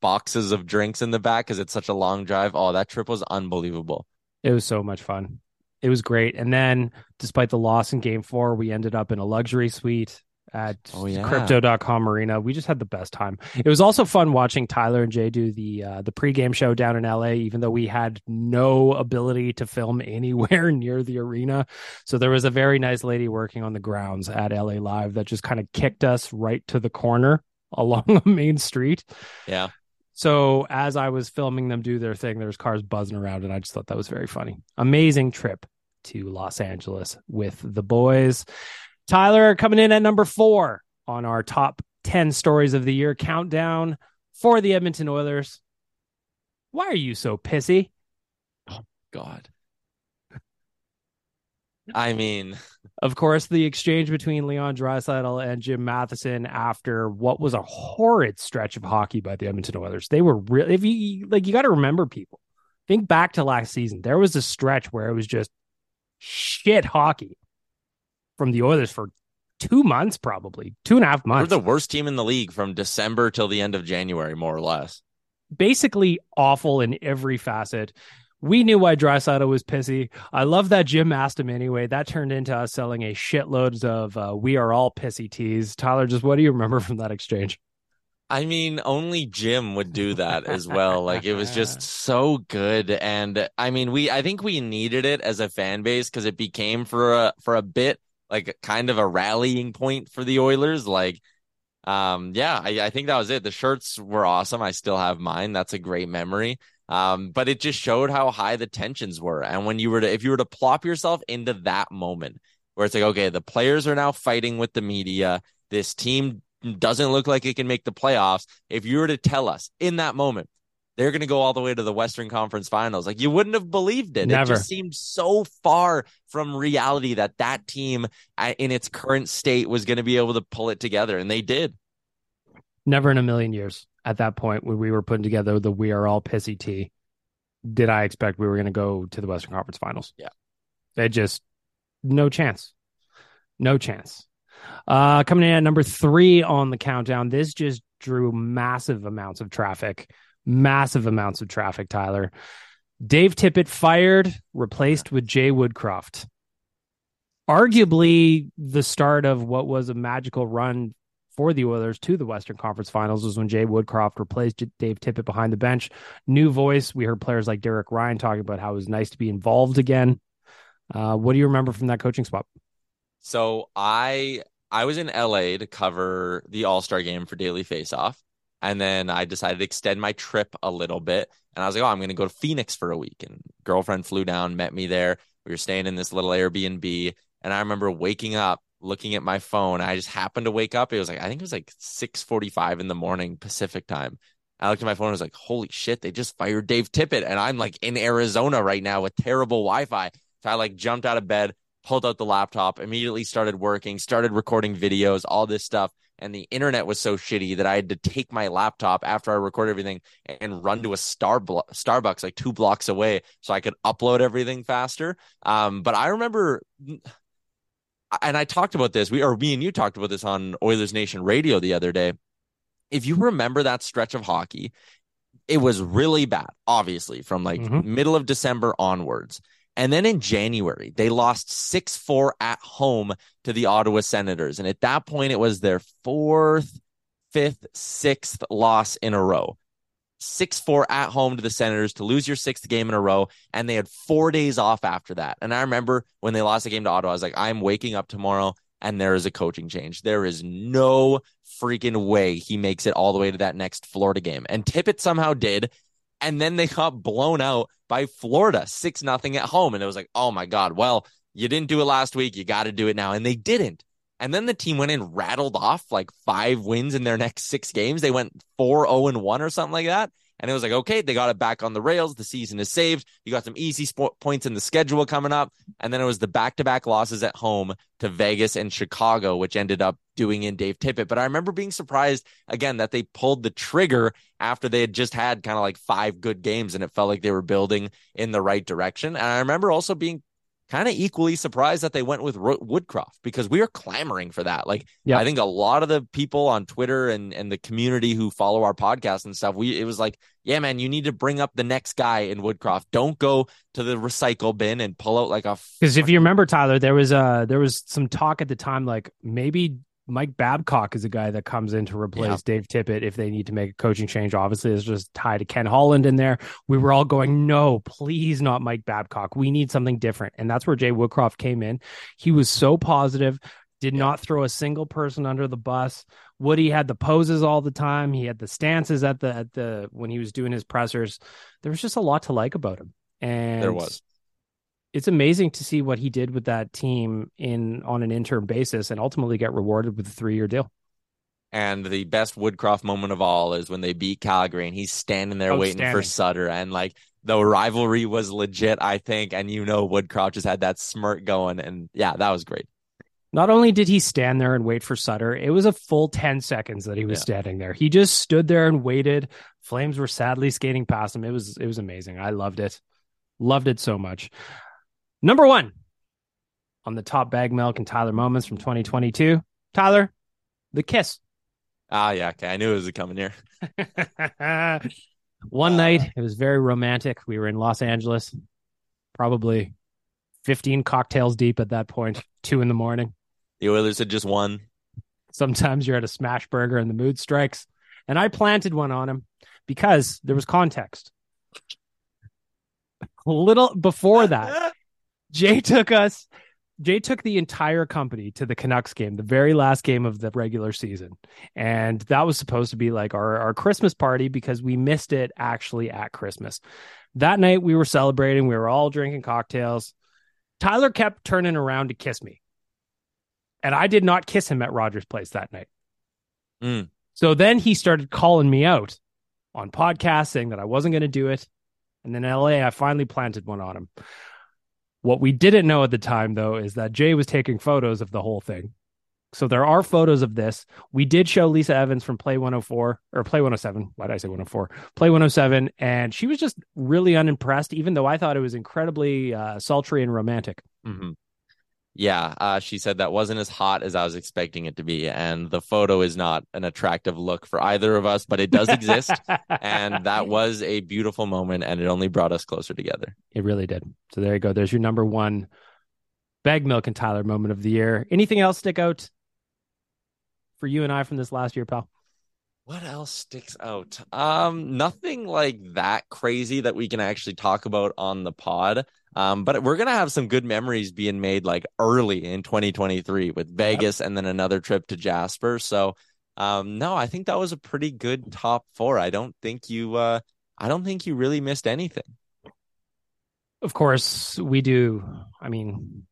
boxes of drinks in the back because it's such a long drive. Oh, that trip was unbelievable. It was so much fun. it was great. And then, despite the loss in game four, we ended up in a luxury suite at Oh, yeah. crypto.com arena. We just had the best time. It was also fun watching Tyler and Jay do the uh, the pregame show down in LA, even though we had no ability to film anywhere near the arena. So there was a very nice lady working on the grounds at LA Live that just kind of kicked us right to the corner along a main street. Yeah. So as I was filming them do their thing, there's cars buzzing around, and I just thought that was very funny. Amazing trip to Los Angeles with the boys. Tyler coming in at number four on our top 10 stories of the year countdown for the Edmonton Oilers. Why are you so pissy? Oh, God. I mean, Of course, the exchange between Leon Draisaitl and Jim Matheson after what was a horrid stretch of hockey by the Edmonton Oilers. They were really, if you like, you got to remember people. Think back to last season. There was a stretch where it was just shit hockey from the Oilers for two months, probably two and a half months. we're the worst team in the league from December till the end of January, more or less. basically awful in every facet. We knew why Draisaitl was pissy. I love that Jim asked him anyway. That turned into us selling a shitloads of uh, "We are all pissy" tees. Tyler, just what do you remember from that exchange? I mean, only Jim would do that as well. Like it was just so good. And I mean, we I think we needed it as a fan base because it became for a for a bit like kind of a rallying point for the Oilers. Like um yeah, I, I think that was it. The shirts were awesome. I still have mine. That's a great memory. Um, but it just showed how high the tensions were. And when you were to if you were to plop yourself into that moment where it's like, okay, the players are now fighting with the media, this team doesn't look like it can make the playoffs. If you were to tell us in that moment, they're going to go all the way to the Western Conference Finals, like you wouldn't have believed it. Never. It just seemed so far from reality that that team uh, in its current state was going to be able to pull it together, and they did. Never in a million years at that point when we were putting together the "We are all pissy" tee did I expect we were going to go to the Western Conference Finals. Yeah. It just no chance, no chance. Uh, coming in at number three on the countdown, this just drew massive amounts of traffic, massive amounts of traffic. Tyler, Dave Tippett fired, replaced with Jay Woodcroft. Arguably, the start of what was a magical run for the Oilers to the Western Conference Finals was when Jay Woodcroft replaced Dave Tippett behind the bench. New voice. We heard players like Derek Ryan talking about how it was nice to be involved again. Uh, what do you remember from that coaching spot? So I I was in LA to cover the All Star game for Daily Faceoff, and then I decided to extend my trip a little bit. And I was like, oh, I'm going to go to Phoenix for a week. And girlfriend flew down, met me there. We were staying in this little Airbnb, and I remember waking up, looking at my phone. I just happened to wake up. It was like I think it was like 6:45 in the morning Pacific time. I looked at my phone. I was like, holy shit, they just fired Dave Tippett, and I'm like in Arizona right now with terrible Wi-Fi. So I like jumped out of bed, pulled out the laptop, immediately started working, started recording videos, all this stuff. And the internet was so shitty that I had to take my laptop after I recorded everything and run to a star Starbucks like two blocks away so I could upload everything faster. Um, but I remember, and I talked about this. We or me and you talked about this on Oilers Nation Radio the other day. If you remember that stretch of hockey, it was really bad, obviously, from like Mhm. middle of December onwards. And then in January, they lost 6 4 at home to the Ottawa Senators. And at that point, it was their fourth, fifth, sixth loss in a row. 6 4 at home to the Senators to lose your sixth game in a row. And they had four days off after that. And I remember when they lost the game to Ottawa, I was like, I'm waking up tomorrow and there is a coaching change. There is no freaking way he makes it all the way to that next Florida game. And Tippett somehow did. And then they got blown out by Florida, 6 nothing at home. And it was like, oh my God, well, you didn't do it last week. You got to do it now. And they didn't. And then the team went and rattled off like five wins in their next six games. They went 4 0 and 1 or something like that. And it was like, okay, they got it back on the rails. The season is saved. You got some easy points in the schedule coming up. And then it was the back to back losses at home to Vegas and Chicago, which ended up doing in Dave Tippett. But I remember being surprised again that they pulled the trigger after they had just had kind of like five good games and it felt like they were building in the right direction. And I remember also being kind of equally surprised that they went with Ro- Woodcroft because we are clamoring for that. Like, Yep. I think a lot of the people on Twitter and and the community who follow our podcast and stuff, we it was like, yeah, man, you need to bring up the next guy in Woodcroft. Don't go to the recycle bin and pull out like a Because if you remember, Tyler, there was uh there was some talk at the time like maybe Mike Babcock is a guy that comes in to replace Dave Tippett if they need to make a coaching change. Obviously, it's just tied to Ken Holland in there. We were all going, no, please not Mike Babcock. We need something different. And that's where Jay Woodcroft came in. He was so positive, did not throw a single person under the bus. Woody had the poses all the time. He had the stances at the at the when he was doing his pressers. There was just a lot to like about him. And There was. It's amazing to see what he did with that team in on an interim basis and ultimately get rewarded with a three year deal. And the best Woodcroft moment of all is when they beat Calgary and he's standing there waiting for Sutter. And like the rivalry was legit, I think. And you know, Woodcroft just had that smirk going. And yeah, that was great. Not only did he stand there and wait for Sutter, it was a full 10 seconds that he was Yeah. standing there. He just stood there and waited. Flames were sadly skating past him. It was it was amazing. I loved it. Loved it so much. Number 1 on the top bag milk and Tyler moments from 2022. Tyler, the kiss. Ah, yeah. Okay. I knew it was coming here. One night, it was very romantic. We were in Los Angeles, probably 15 cocktails deep at that point, two in the morning. The Oilers had just won. Sometimes you're at a smash burger and the mood strikes. And I planted one on him because there was context. A little before that, Jay took us. Jay took the entire company to the Canucks game, the very last game of the regular season. And that was supposed to be like our, our Christmas party because we missed it actually at Christmas. That night we were celebrating, we were all drinking cocktails. Tyler kept turning around to kiss me. And I did not kiss him at Rogers Place that night. Mm. So then he started calling me out on podcasts saying that I wasn't going to do it. And then in LA, I finally planted one on him. What we didn't know at the time, though, is that Jay was taking photos of the whole thing. So there are photos of this. We did show Lisa Evans from Play 104 or Play 107. Why did I say 104? Play 107. And she was just really unimpressed, even though I thought it was incredibly uh, sultry and romantic. hmm Yeah, uh, she said that wasn't as hot as I was expecting it to be, and the photo is not an attractive look for either of us, but it does exist, and that was a beautiful moment, and it only brought us closer together. It really did. So there you go. There's your number one bag milk and Tyler moment of the year. Anything else stick out for you and I from this last year, pal? What else sticks out? Um, nothing like that crazy that we can actually talk about on the pod. Um, but we're gonna have some good memories being made like early in 2023 with Vegas and then another trip to Jasper. So, um, no, I think that was a pretty good top four. I don't think you, uh, I don't think you really missed anything. Of course, we do. I mean,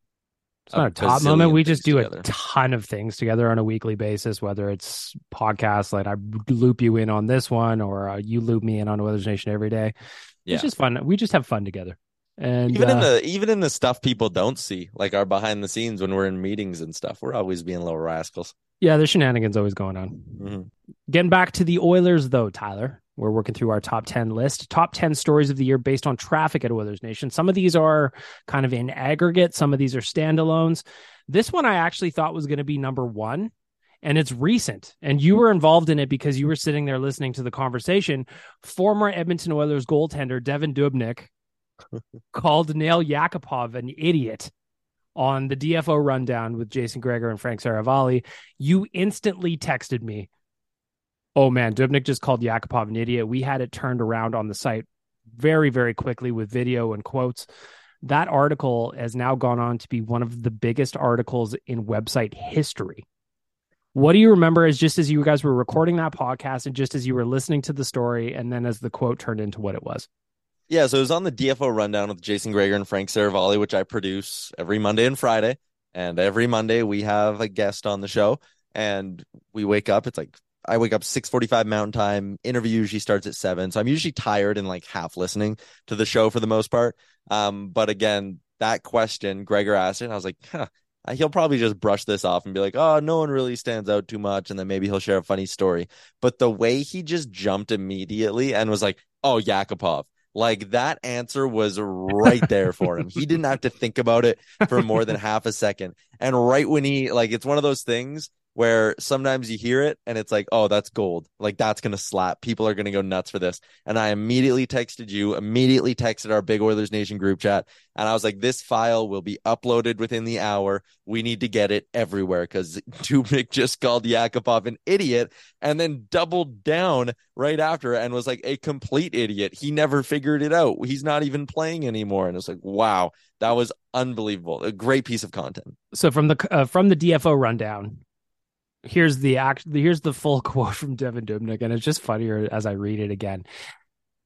it's not a top moment. We just do together. a ton of things together on a weekly basis, whether it's podcasts, like I loop you in on this one, or uh, you loop me in on Oilers Nation every day. Yeah. It's just fun. We just have fun together. And Even in uh, the even in the stuff people don't see, like our behind the scenes when we're in meetings and stuff, we're always being little rascals. yeah, there's shenanigans always going on. Mhm. Getting back to the Oilers, though, Tyler, we're working through our top 10 list. Top 10 stories of the year based on traffic at Oilers Nation. Some of these are kind of in aggregate, some of these are standalones. This one I actually thought was going to be number one, and it's recent. And you were involved in it because you were sitting there listening to the conversation. Former Edmonton Oilers goaltender Devan Dubnyk called Nail Yakupov an idiot on the DFO rundown with Jason Gregor and Frank Seravalli. You instantly texted me oh man, Dubnyk just called Yakupov an idiot. We had it turned around on the site very, very quickly with video and quotes. That article has now gone on to be one of the biggest articles in website history. What do you remember as just as you guys were recording that podcast and just as you were listening to the story and then as the quote turned into what it was? Yeah, so it was on the DFO rundown with Jason Gregor and Frank Seravalli, which I produce every Monday and Friday. And every Monday we have a guest on the show, and we wake up. It's like I wake up six forty five Mountain Time. Interview usually starts at seven, so I'm usually tired and like half listening to the show for the most part. Um, but again, that question Gregor asked it, and I was like, huh, he'll probably just brush this off and be like, oh, no one really stands out too much, and then maybe he'll share a funny story. But the way he just jumped immediately and was like, oh, Yakupov Like that answer was right there for him. he didn't have to think about it for more than half a second. And right when he like it's one of those things where sometimes you hear it and it's like, oh, that's gold. Like that's gonna slap. People are gonna go nuts for this. And I immediately texted you, immediately texted our Big Oilers Nation group chat, and I was like, this file will be uploaded within the hour. We need to get it everywhere because Dubnyk just called Yakupov an idiot and then doubled down right after and was like a complete idiot. He never figured it out. He's not even playing anymore. And it's like, wow, that was unbelievable. A great piece of content. So from the uh, from the DFO rundown, here's the act here's the full quote from Devan Dubnyk, and it's just funnier as I read it again.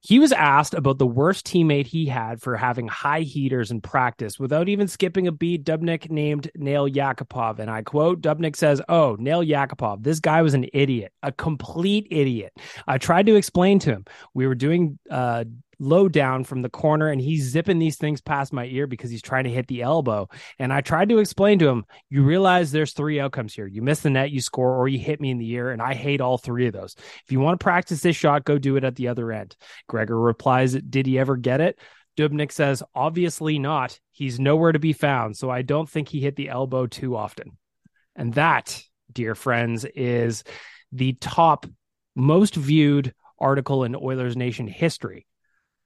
He was asked about the worst teammate he had for having high heaters in practice. Without even skipping a beat, Dubnyk named Nail Yakupov. And I quote, Dubnyk says, Oh, Nail Yakupov, this guy was an idiot, a complete idiot. I tried to explain to him. We were doing uh, low down from the corner and he's zipping these things past my ear because he's trying to hit the elbow. And I tried to explain to him, you realize there's three outcomes here. You miss the net, you score, or you hit me in the ear. And I hate all three of those. If you want to practice this shot, go do it at the other end. Gregor replies, Did he ever get it? Dubnyk says, Obviously not. He's nowhere to be found. So I don't think he hit the elbow too often. And that, dear friends, is the top most viewed article in Oilers Nation history.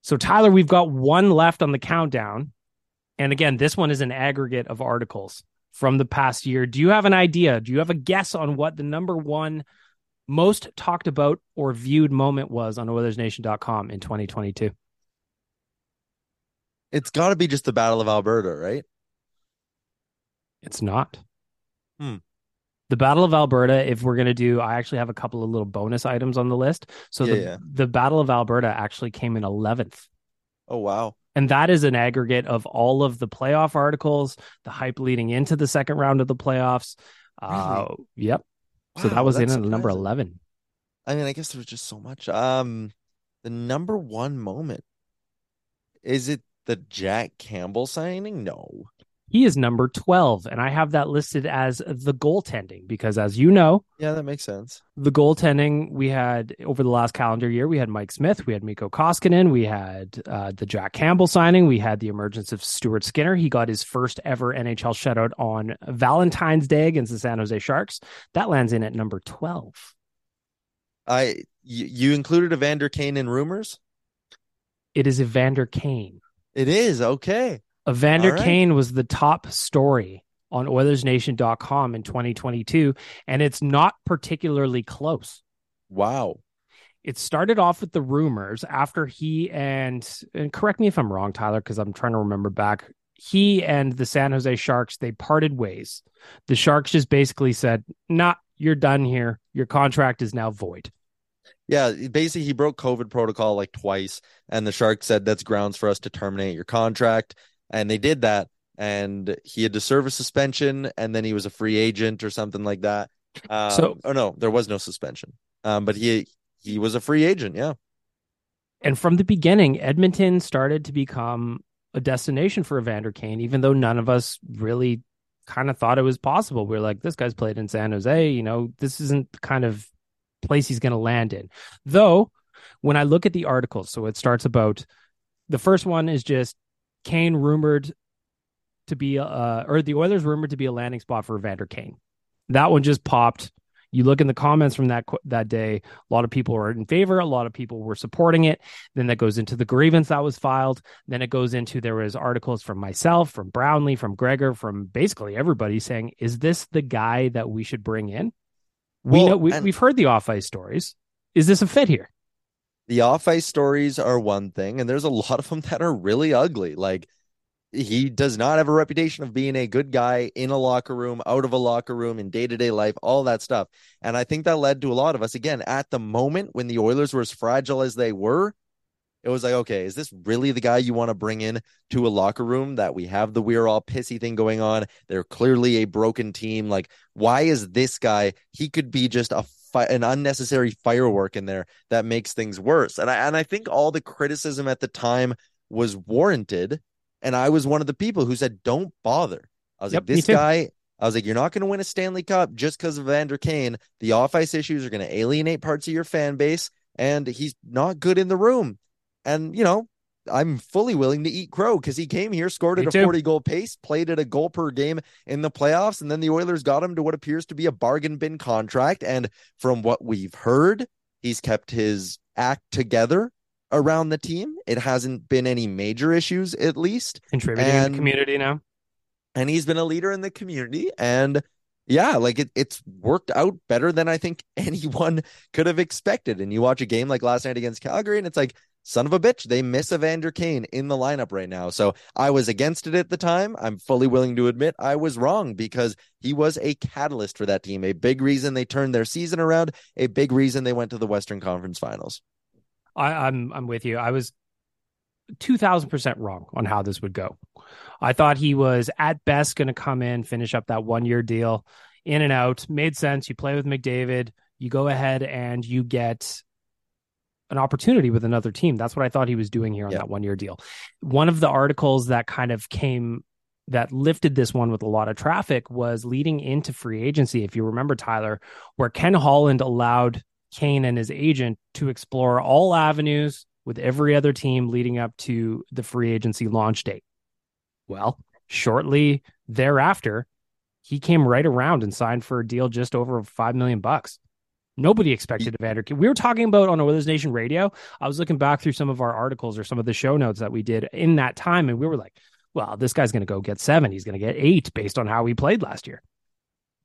So, Tyler, we've got one left on the countdown. And again, this one is an aggregate of articles from the past year. Do you have an idea? Do you have a guess on what the number one most talked about or viewed moment was on OilersNation.com in 2022? It's got to be just the Battle of Alberta, right? It's not. Hmm. The Battle of Alberta, if we're going to do, I actually have a couple of little bonus items on the list. So Yeah, the, yeah. the Battle of Alberta actually came in 11th. Oh wow. And that is an aggregate of all of the playoff articles, the hype leading into the second round of the playoffs. Uh, yep. so that was in at number 11. I mean, I guess there was just so much. Um, the number one moment is it the Jack Campbell signing? No. He is number 12. And I have that listed as the goaltending because, as you know, Yeah, that makes sense. the goaltending we had over the last calendar year, we had Mike Smith, we had Mikko Koskinen, we had uh, the Jack Campbell signing, we had the emergence of Stuart Skinner. He got his first ever NHL shutout on Valentine's Day against the San Jose Sharks. That lands in at number 12. I you, you included Evander Kane in rumors. It is Evander Kane. It is okay. Evander right. Kane was the top story on OilersNation.com in 2022, and it's not particularly close. Wow. It started off with the rumors after he and, and correct me if I'm wrong, Tyler, because I'm trying to remember back. He and the San Jose Sharks they parted ways. The Sharks just basically said, "Nah, you're done here. Your contract is now void." Yeah, basically he broke COVID protocol like twice, and the Sharks said that's grounds for us to terminate your contract, and they did that. And he had to serve a suspension, and then he was a free agent or something like that. Um, So- oh no, there was no suspension. Um, but he he was a free agent. Yeah. And from the beginning, Edmonton started to become a destination for Evander Kane, even though none of us really kind of thought it was possible. We are like, this guy's played in San Jose. You know, this isn't the kind of place he's going to land in. Though, when I look at the articles, so it starts about the first one is just Kane rumored to be, uh, or the Oilers rumored to be a landing spot for Evander Kane. That one just popped. You look in the comments from that that day. A lot of people were in favor. A lot of people were supporting it. Then that goes into the grievance that was filed. Then it goes into there was articles from myself, from Brownlee, from Gregor, from basically everybody saying, "Is this the guy that we should bring in?" We Well, know we, we've heard the off ice stories. Is this a fit here? The off ice stories are one thing, and there's a lot of them that are really ugly. Like he does not have a reputation of being a good guy in a locker room, out of a locker room, in day to day life, all that stuff. And I think that led to a lot of us again at the moment when the Oilers were as fragile as they were. It was like, okay, is this really the guy you want to bring in to a locker room that we have the we're all pissy thing going on? They're clearly a broken team. Like, why is this guy? He could be just a fi- an unnecessary firework in there that makes things worse. And I and I think all the criticism at the time was warranted. And I was one of the people who said, "Don't bother." I was Yep, like, "This guy." I was like, "You're not going to win a Stanley Cup just because of Vander Kane. The off ice issues are going to alienate parts of your fan base, and he's not good in the room." And you know, I'm fully willing to eat crow because he came here, scored at a 40 goal pace, played at a goal per game in the playoffs, and then the Oilers got him to what appears to be a bargain bin contract. And from what we've heard, he's kept his act together around the team. It hasn't been any major issues, at least. Contributing and, community now. And he's been a leader in the community. And yeah, like it, it's worked out better than I think anyone could have expected. And you watch a game like last night against Calgary, and it's like, son of a bitch, they miss Evander Kane in the lineup right now. So I was against it at the time. I'm fully willing to admit I was wrong because he was a catalyst for that team, a big reason they turned their season around, a big reason they went to the Western Conference Finals. I, I'm I'm with you. I was two thousand percent wrong on how this would go. I thought he was at best going to come in, finish up that one year deal, in and out. Made sense. You play with McDavid. You go ahead and you get an opportunity with another team. That's what I thought he was doing here on yeah. that one year deal. One of the articles that kind of came that lifted this one with a lot of traffic was leading into free agency. If you remember, Tyler, where Ken Holland allowed Kane and his agent to explore all avenues with every other team leading up to the free agency launch date. Well, shortly thereafter, he came right around and signed for a deal just over 5 million bucks. Nobody expected Evander. Kane. We were talking about on Oilers Nation Radio. I was looking back through some of our articles or some of the show notes that we did in that time, and we were like, "Well, this guy's going to go get seven. He's going to get eight based on how he played last year."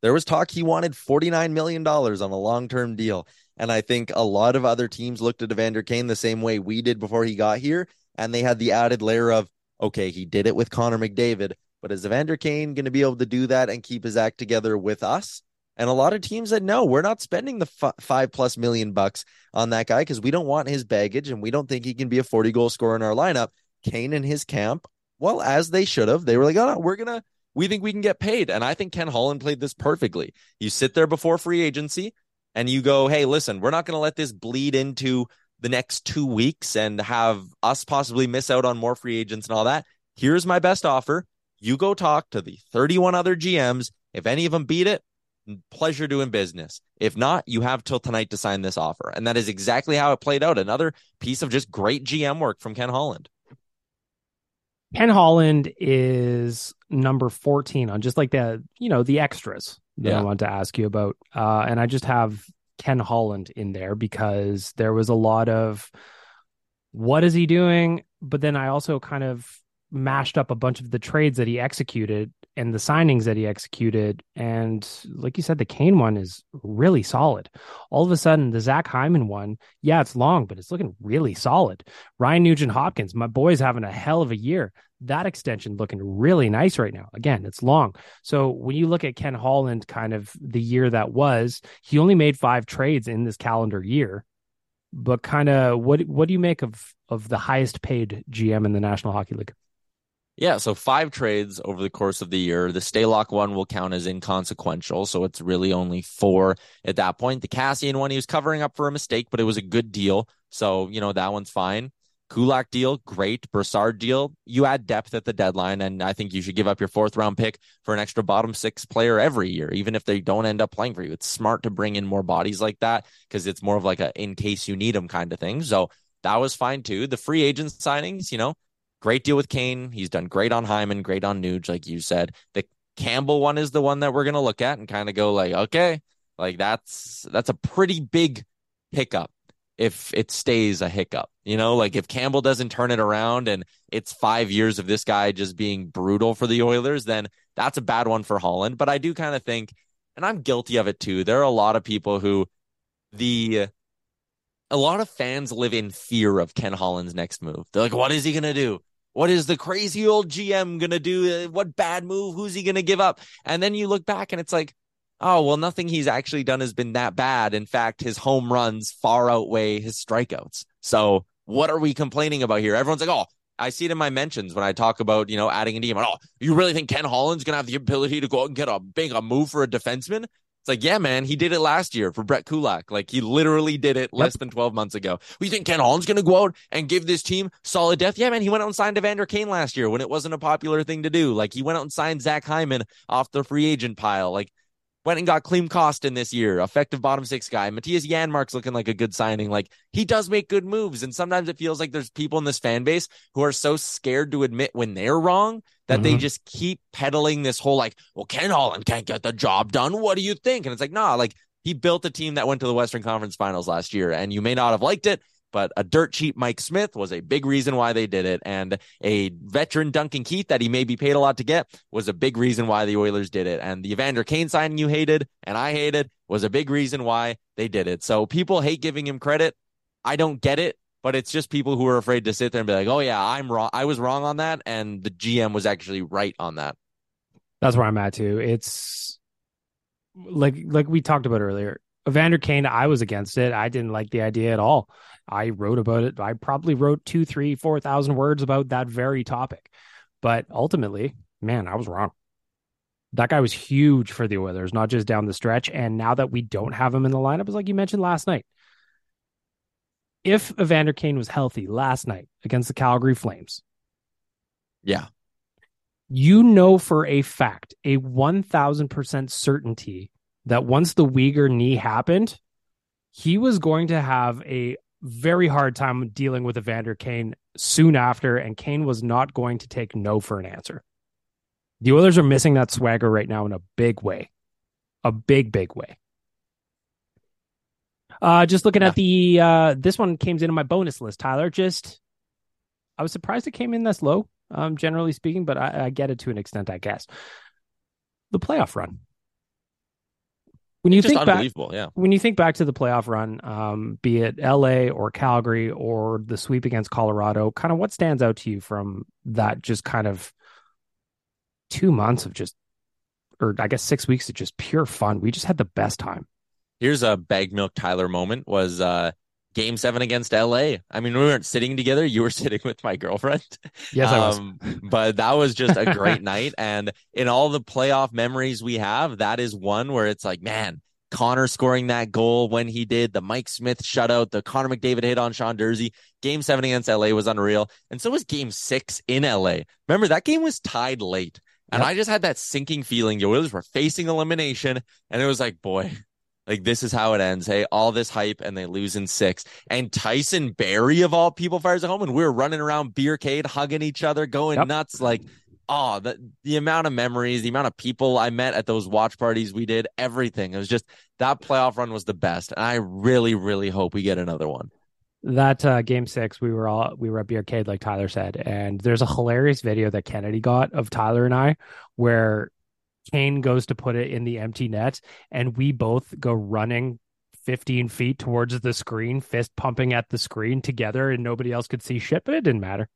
There was talk he wanted forty nine million dollars on a long term deal, and I think a lot of other teams looked at Evander Kane the same way we did before he got here, and they had the added layer of, okay, he did it with Connor McDavid, but is Evander Kane going to be able to do that and keep his act together with us? And a lot of teams said, no, we're not spending the f- five plus million bucks on that guy because we don't want his baggage and we don't think he can be a 40 goal scorer in our lineup. Kane and his camp, well, as they should have, they were like, oh, no, we're going to, we think we can get paid. And I think Ken Holland played this perfectly. You sit there before free agency and you go, hey, listen, we're not going to let this bleed into the next two weeks and have us possibly miss out on more free agents and all that. Here's my best offer. You go talk to the 31 other GMs. If any of them beat it, pleasure doing business. If not, you have till tonight to sign this offer. And that is exactly how it played out. Another piece of just great GM work from Ken Holland. Ken Holland is number 14 on just like the, you know, the extras that yeah. I want to ask you about. Uh, and I just have Ken Holland in there because there was a lot of what is he doing? But then I also kind of mashed up a bunch of the trades that he executed and the signings that he executed. And like you said, the Kane one is really solid. All of a sudden, the Zach Hyman one, yeah, it's long, but it's looking really solid. Ryan Nugent Hopkins, my boy's having a hell of a year. That extension looking really nice right now. Again, it's long. So when you look at Ken Holland, kind of the year that was, he only made five trades in this calendar year. But kind of what what do you make of of the highest paid GM in the National Hockey League? Yeah, so five trades over the course of the year. The Stalock one will count as inconsequential, so it's really only four at that point. The Kassian one, he was covering up for a mistake, but it was a good deal. So, you know, that one's fine. Kulak deal, great. Brassard deal, you add depth at the deadline, and I think you should give up your fourth round pick for an extra bottom six player every year, even if they don't end up playing for you. It's smart to bring in more bodies like that because it's more of like a in case you need them kind of thing. So that was fine too. The free agent signings, you know, Great deal with Kane. He's done great on Hyman, great on Nuge, like you said. The Campbell one is the one that we're gonna look at and kind of go like, okay, like that's that's a pretty big hiccup if it stays a hiccup. You know, like if Campbell doesn't turn it around and it's five years of this guy just being brutal for the Oilers, then that's a bad one for Holland. But I do kind of think, and I'm guilty of it too. There are a lot of people who the a lot of fans live in fear of Ken Holland's next move. They're like, what is he gonna do? What is the crazy old GM going to do? Uh, what bad move? Who's he going to give up? And then you look back and it's like, oh, well, nothing he's actually done has been that bad. In fact, his home runs far outweigh his strikeouts. So what are we complaining about here? Everyone's like, oh, I see it in my mentions when I talk about, you know, adding a DM. Oh, you really think Ken Holland's going to have the ability to go out and get a big a move for a defenseman? It's like, yeah, man, he did it last year for Brett Kulak. Like he literally did it less than 12 months ago. We think Ken Holland's going to go out and give this team solid depth? Yeah, man, he went out and signed Evander Kane last year when it wasn't a popular thing to do. Like he went out and signed Zach Hyman off the free agent pile. Like went and got Klim Kostin this year, effective bottom six guy. Mattias Janmark's looking like a good signing. Like he does make good moves. And sometimes it feels like there's people in this fan base who are so scared to admit when they're wrong that mm-hmm. they just keep peddling this whole like, well, Ken Holland can't get the job done. What do you think? And it's like, nah, like he built a team that went to the Western Conference Finals last year, and you may not have liked it, but a dirt cheap Mike Smith was a big reason why they did it. And a veteran Duncan Keith that he may be paid a lot to get was a big reason why the Oilers did it. And the Evander Kane signing you hated and I hated was a big reason why they did it. So people hate giving him credit. I don't get it, but it's just people who are afraid to sit there and be like, oh, yeah, I'm wrong. I was wrong on that. And the GM was actually right on that. That's where I'm at too. It's like like we talked about earlier. Evander Kane, I was against it. I didn't like the idea at all. I wrote about it. I probably wrote two, three, four thousand words about that very topic. But ultimately, man, I was wrong. That guy was huge for the Oilers, not just down the stretch. And now that we don't have him in the lineup, it's like you mentioned last night. If Evander Kane was healthy last night against the Calgary Flames, yeah, you know for a fact, a 1000% certainty that once the Weegar knee happened, he was going to have a very hard time dealing with Evander Kane soon after, and Kane was not going to take no for an answer. The Oilers are missing that swagger right now in a big way, a big, big way. Uh, just looking yeah. at the uh, this one came into my bonus list, Tyler. Just I was surprised it came in this low, um, generally speaking, but I, I get it to an extent, I guess. The playoff run when you it's think back, yeah. When you think back to the playoff run, um, be it LA or Calgary or the sweep against Colorado, kind of what stands out to you from that? Just kind of two months of just, or I guess six weeks of just pure fun. We just had the best time. Here's a bag milk Tyler moment was uh game seven against LA. I mean, we weren't sitting together. You were sitting with my girlfriend. Yes, I was. Um, but that was just a great night. And in all the playoff memories we have, that is one where it's like, man, Connor scoring that goal when he did, the Mike Smith shutout, the Connor McDavid hit on Sean Durzi. Game seven against LA was unreal. And so was game six in LA. Remember, that game was tied late. And yep. I just had that sinking feeling. The Oilers were facing elimination. And it was like, boy, like this is how it ends. Hey, all this hype and they lose in six. And Tyson Barrie of all people fires at home, and we are running around Beercade, hugging each other, going yep. nuts. Like, oh, the the amount of memories, the amount of people I met at those watch parties we did, everything. It was just that playoff run was the best. And I really, really hope we get another one. That uh, game six, we were all we were at Beercade, like Tyler said, and there's a hilarious video that Kennedy got of Tyler and I where Kane goes to put it in the empty net, and we both go running 15 feet towards the screen, fist pumping at the screen together, and nobody else could see shit, but it didn't matter.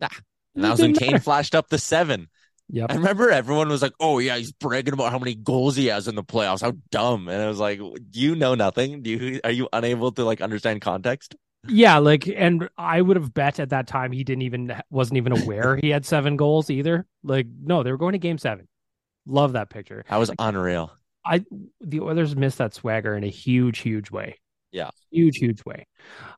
Nah. And that was when Kane flashed up the seven. Yep. I remember everyone was like, "Oh yeah, he's bragging about how many goals he has in the playoffs. How dumb!" And I was like, "Do you know nothing? Do you are you unable to like understand context?" Yeah, like, and I would have bet at that time he didn't even wasn't even aware he had seven goals either. Like, no, they were going to Game Seven. Love that picture. That was unreal. I the Oilers missed that swagger in a huge, huge way. Yeah. Huge, huge way.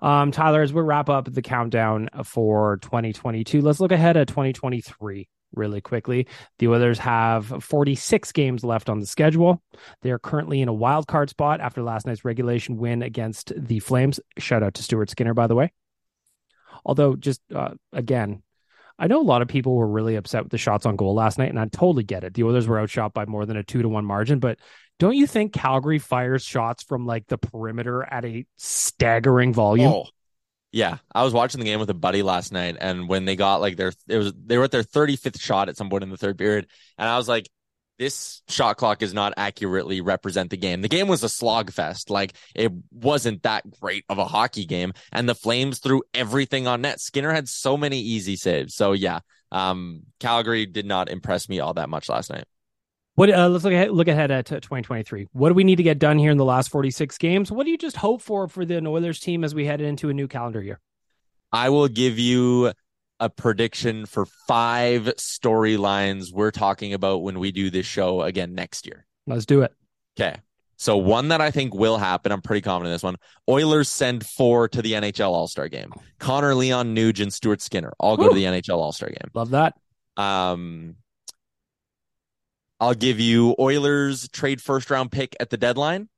Um, Tyler, as we wrap up the countdown for 2022, let's look ahead at 2023 really quickly. The Oilers have 46 games left on the schedule. They are currently in a wild card spot after last night's regulation win against the Flames. Shout out to Stuart Skinner, by the way. Although, just uh, again, I know a lot of people were really upset with the shots on goal last night, and I totally get it. The Oilers were outshot by more than a two to one margin, but don't you think Calgary fires shots from like the perimeter at a staggering volume? Oh, yeah. I was watching the game with a buddy last night, and when they got like their it was they were at their 35th shot at some point in the third period, and I was like, this shot clock does not accurately represent the game. The game was a slog fest. Like it wasn't that great of a hockey game. And the Flames threw everything on net. Skinner had so many easy saves. So yeah, um, Calgary did not impress me all that much last night. What uh, let's look ahead, look ahead at 2023. What do we need to get done here in the last 46 games? What do you just hope for for the Oilers team as we head into a new calendar year? I will give you a prediction for five storylines we're talking about when we do this show again next year. Let's do it. Okay. So one that I think will happen, I'm pretty confident in this one. Oilers send four to the NHL All Star game. Connor Leon Nugent, and Stuart Skinner all go Woo. to the NHL All Star game. Love that. Um, I'll give you Oilers trade first round pick at the deadline.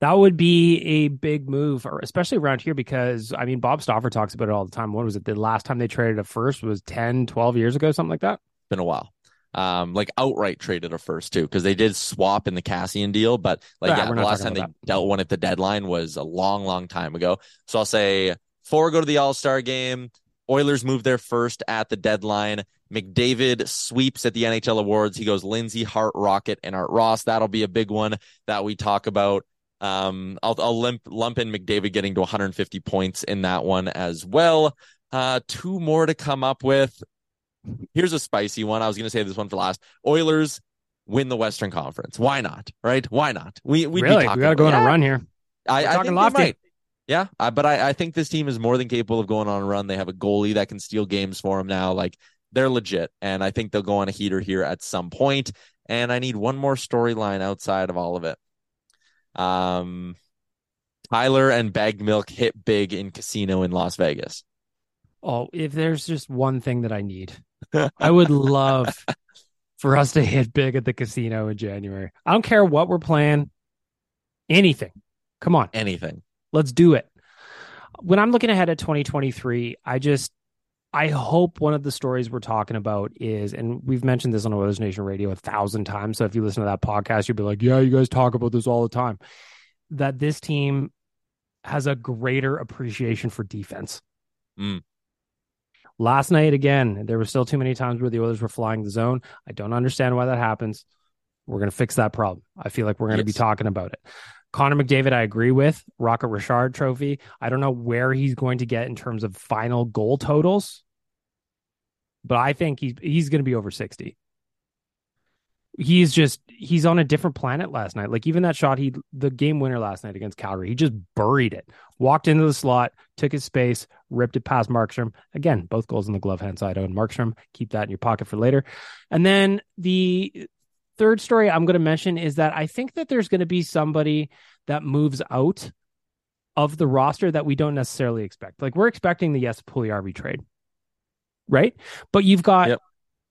That would be a big move, especially around here, because I mean, Bob Stauffer talks about it all the time. What was it? The last time they traded a first was 10, 12 years ago, something like that. Been a while. Um, like outright traded a first too, because they did swap in the Kassian deal, but like Yeah, yeah, the last time they that. dealt one at the deadline was a long, long time ago. So I'll say four go to the All Star game. Oilers move their first at the deadline. McDavid sweeps at the NHL awards. He goes Lindsay, Hart, Rocket, and Art Ross. That'll be a big one that we talk about. Um, I'll, I'll lump, lump in McDavid getting to 150 points in that one as well. Uh, two more to come up with. Here's a spicy one. I was going to say this one for last. Oilers win the Western Conference. Why not? Right? Why not? We we really, we got to go on a run here. I, I talking think lofty. might. Yeah, I, but I, I think this team is more than capable of going on a run. They have a goalie that can steal games for them now. Like they're legit, and I think they'll go on a heater here at some point. And I need one more storyline outside of all of it. Um, Tyler and Bag Milk hit big in casino in Las Vegas. Oh, if there's just one thing that I need, I would love for us to hit big at the casino in January. I don't care what we're playing, anything. Come on, Anything. let's do it. When I'm looking ahead at 2023, I just I hope one of the stories we're talking about is, and we've mentioned this on Oilers Nation Radio a thousand times. So if you listen to that podcast, you'll be like, yeah, you guys talk about this all the time. That this team has a greater appreciation for defense. Mm. Last night, again, there were still too many times where the Oilers were flying the zone. I don't understand why that happens. We're going to fix that problem. I feel like we're going to be talking about it. Connor McDavid, I agree with. Rocket Richard trophy. I don't know where he's going to get in terms of final goal totals, but I think he's he's going to be over 60. He's just he's on a different planet last night. Like even that shot he the game winner last night against Calgary, he just buried it. Walked into the slot, took his space, ripped it past Markstrom. Again, both goals in the glove hand side on Markstrom. Keep that in your pocket for later. And then the third story I'm going to mention is that I think that there's going to be somebody that moves out of the roster that we don't necessarily expect. Like we're expecting the Jesse Puljujarvi trade, right? But you've got Yep.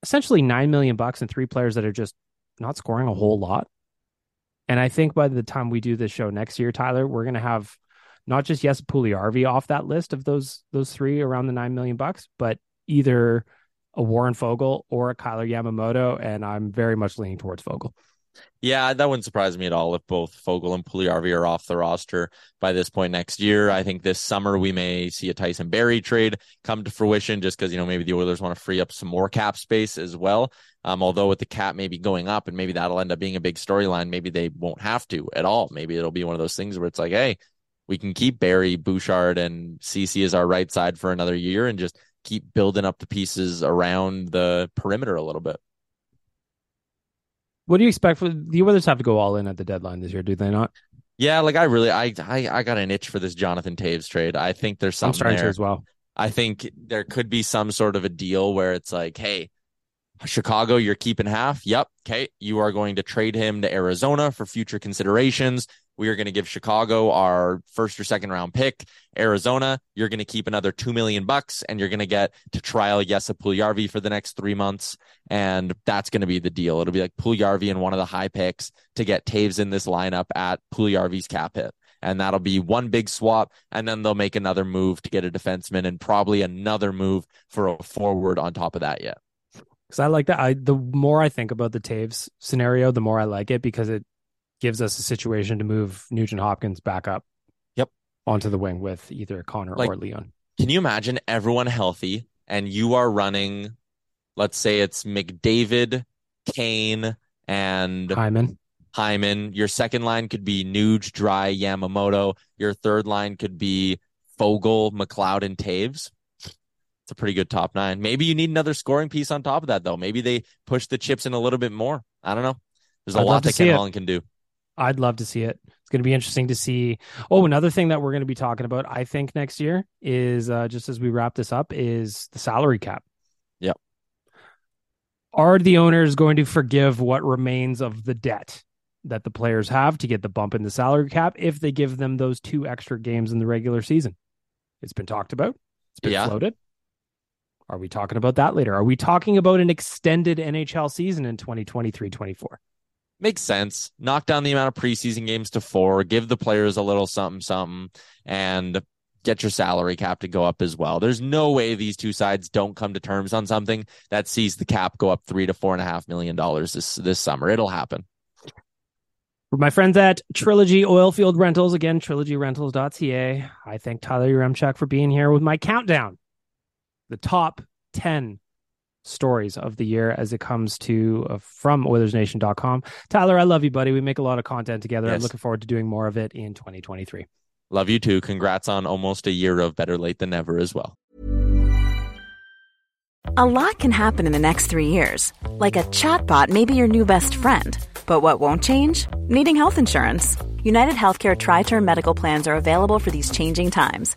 essentially nine million bucks and three players that are just not scoring a whole lot. And I think by the time we do this show next year, Tyler, we're going to have not just Jesse Puljujarvi off that list of those those three around the nine million bucks, but either a Warren Foegele or a Kailer Yamamoto, and I'm very much leaning towards Foegele. Yeah, that wouldn't surprise me at all if both Foegele and Puljujarvi are off the roster by this point next year. I think this summer we may see a Tyson Barrie trade come to fruition just because, you know, maybe the Oilers want to free up some more cap space as well. Um, although with the cap maybe going up and maybe that'll end up being a big storyline, maybe they won't have to at all. Maybe it'll be one of those things where it's like, hey, we can keep Barrie, Bouchard, and Ceci as our right side for another year and just keep building up the pieces around the perimeter a little bit. What do you expect for the Oilers? Have to go all in at the deadline this year, do they not? Yeah, like I really, I, I, I got an itch for this Jonathan Toews trade. I think there's I'm something to there. as well. I think there could be some sort of a deal where it's like, hey, Chicago, you're keeping half. Yep. Okay. You are going to trade him to Arizona for future considerations. We are going to give Chicago our first or second round pick. Arizona, you're going to keep another two million bucks and you're going to get to trial Jesse Puljujarvi for the next three months. And that's going to be the deal. It'll be like Puljujarvi and one of the high picks to get Toews in this lineup at Puljujarvi's cap hit. And that'll be one big swap. And then they'll make another move to get a defenseman and probably another move for a forward on top of that yet. Because I like that. I the more I think about the Toews scenario, the more I like it because it gives us a situation to move Nugent Hopkins back up. Yep. Onto the wing with either Connor Like- or Leon. Can you imagine everyone healthy and you are running, let's say it's McDavid, Kane, and Hyman. Hyman. Your second line could be Nuge, Dry, Yamamoto. Your third line could be Foegele, McLeod, and Toews. It's a pretty good top nine. Maybe you need another scoring piece on top of that, though. Maybe they push the chips in a little bit more. I don't know. There's a I'd lot that Ken. Holland can do. I'd love to see it. It's going to be interesting to see. Oh, another thing that we're going to be talking about, I think, next year is uh, just as we wrap this up, is the salary cap. Yep. Are the owners going to forgive what remains of the debt that the players have to get the bump in the salary cap if they give them those two extra games in the regular season? It's been talked about. It's been Yeah. floated. Are we talking about that later? Are we talking about an extended NHL season in 2023 24? Makes sense. Knock down the amount of preseason games to four, give the players a little something, something, and get your salary cap to go up as well. There's no way these two sides don't come to terms on something that sees the cap go up three to four and a half million dollars this this summer. It'll happen. For my friends at Trilogy Oilfield Rentals, again, trilogyrentals.ca, I thank Tyler Yaremchuk for being here with my countdown. The top 10 stories of the year as it comes to uh, from OilersNation.com. Tyler, I love you, buddy. We make a lot of content together. Yes. I'm looking forward to doing more of it in 2023. Love you too. Congrats on almost a year of better late than never as well. A lot can happen in the next three years. Like a chatbot may be your new best friend. But what won't change? Needing health insurance. United Healthcare Tri Term Medical Plans are available for these changing times.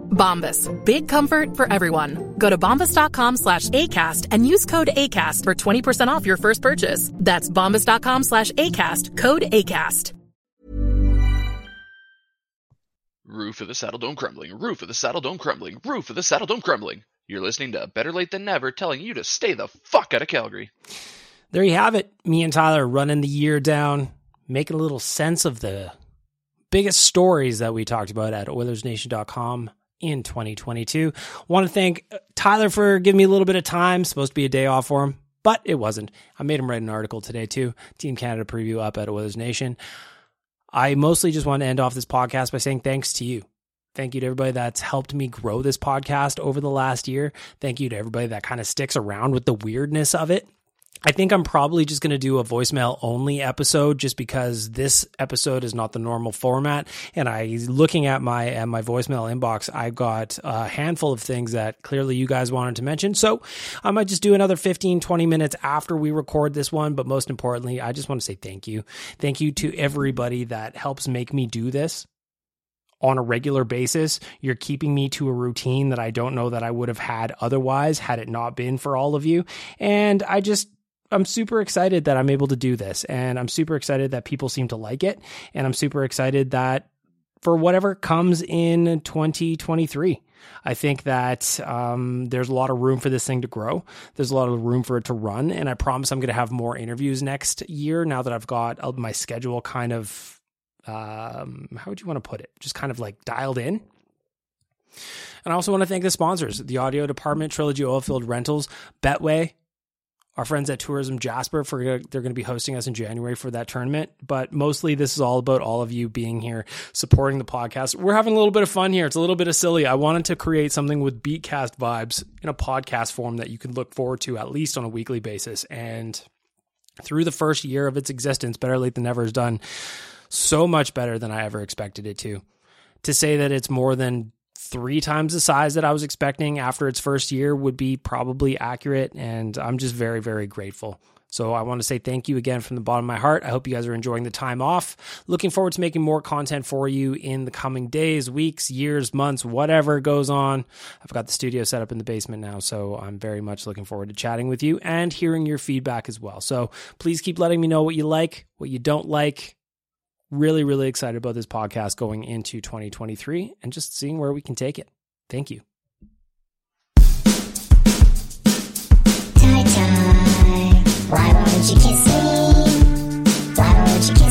Bombas. Big comfort for everyone. Go to bombas.com slash ACAST and use code ACAST for 20% off your first purchase. That's bombas.com slash ACAST. Code ACAST. Roof of the Saddle Dome crumbling. Roof of the Saddle Dome crumbling. Roof of the Saddle Dome crumbling. You're listening to Better Late Than Never telling you to stay the fuck out of Calgary. There you have it. Me and Tyler running the year down, making a little sense of the biggest stories that we talked about at OilersNation.com in 2022. Want to thank uh, Tyler for giving me a little bit of time. Supposed to be a day off for him, but it wasn't. I made him write an article today too. Team Canada preview up at Oilers Nation. I mostly just want to end off this podcast by saying thanks to you. Thank you to everybody that's helped me grow this podcast over the last year. Thank you to everybody that kind of sticks around with the weirdness of it. I think I'm probably just going to do a voicemail only episode just because this episode is not the normal format. And I, looking at my at my voicemail inbox, I've got a handful of things that clearly you guys wanted to mention. So I might just do another 15, 20 minutes after we record this one. But most importantly, I just want to say thank you. Thank you to everybody that helps make me do this on a regular basis. You're keeping me to a routine that I don't know that I would have had otherwise had it not been for all of you. And I just I'm super excited that I'm able to do this and I'm super excited that people seem to like it and I'm super excited that for whatever comes in 2023. I think that um, there's a lot of room for this thing to grow. There's a lot of room for it to run, and I promise I'm going to have more interviews next year. Now that I've got uh, my schedule kind of, um, how would you want to put it? Just kind of like dialed in. And I also want to thank the sponsors: the audio department, Trilogy Oilfield Rentals, Betway, our friends at Tourism Jasper for they're going to be hosting us in January for that tournament. But mostly, this is all about all of you being here, supporting the podcast. We're having a little bit of fun here. It's a little bit of silly. I wanted to create something with Beatcast vibes in a podcast form that you can look forward to at least on a weekly basis. And through the first year of its existence, Better Late Than Never has done so much better than I ever expected it to. To say that it's more than three times the size that I was expecting after its first year would be probably accurate. And I'm just very, very grateful. So I want to say thank you again from the bottom of my heart. I hope you guys are enjoying the time off. Looking forward to making more content for you in the coming days, weeks, years, months, whatever goes on. I've got the studio set up in the basement now, so I'm very much looking forward to chatting with you and hearing your feedback as well. So please keep letting me know what you like, what you don't like, really, really excited about this podcast going into 2023 and just seeing where we can take it. Thank you. Why won't you kiss me? Why won't you kiss me?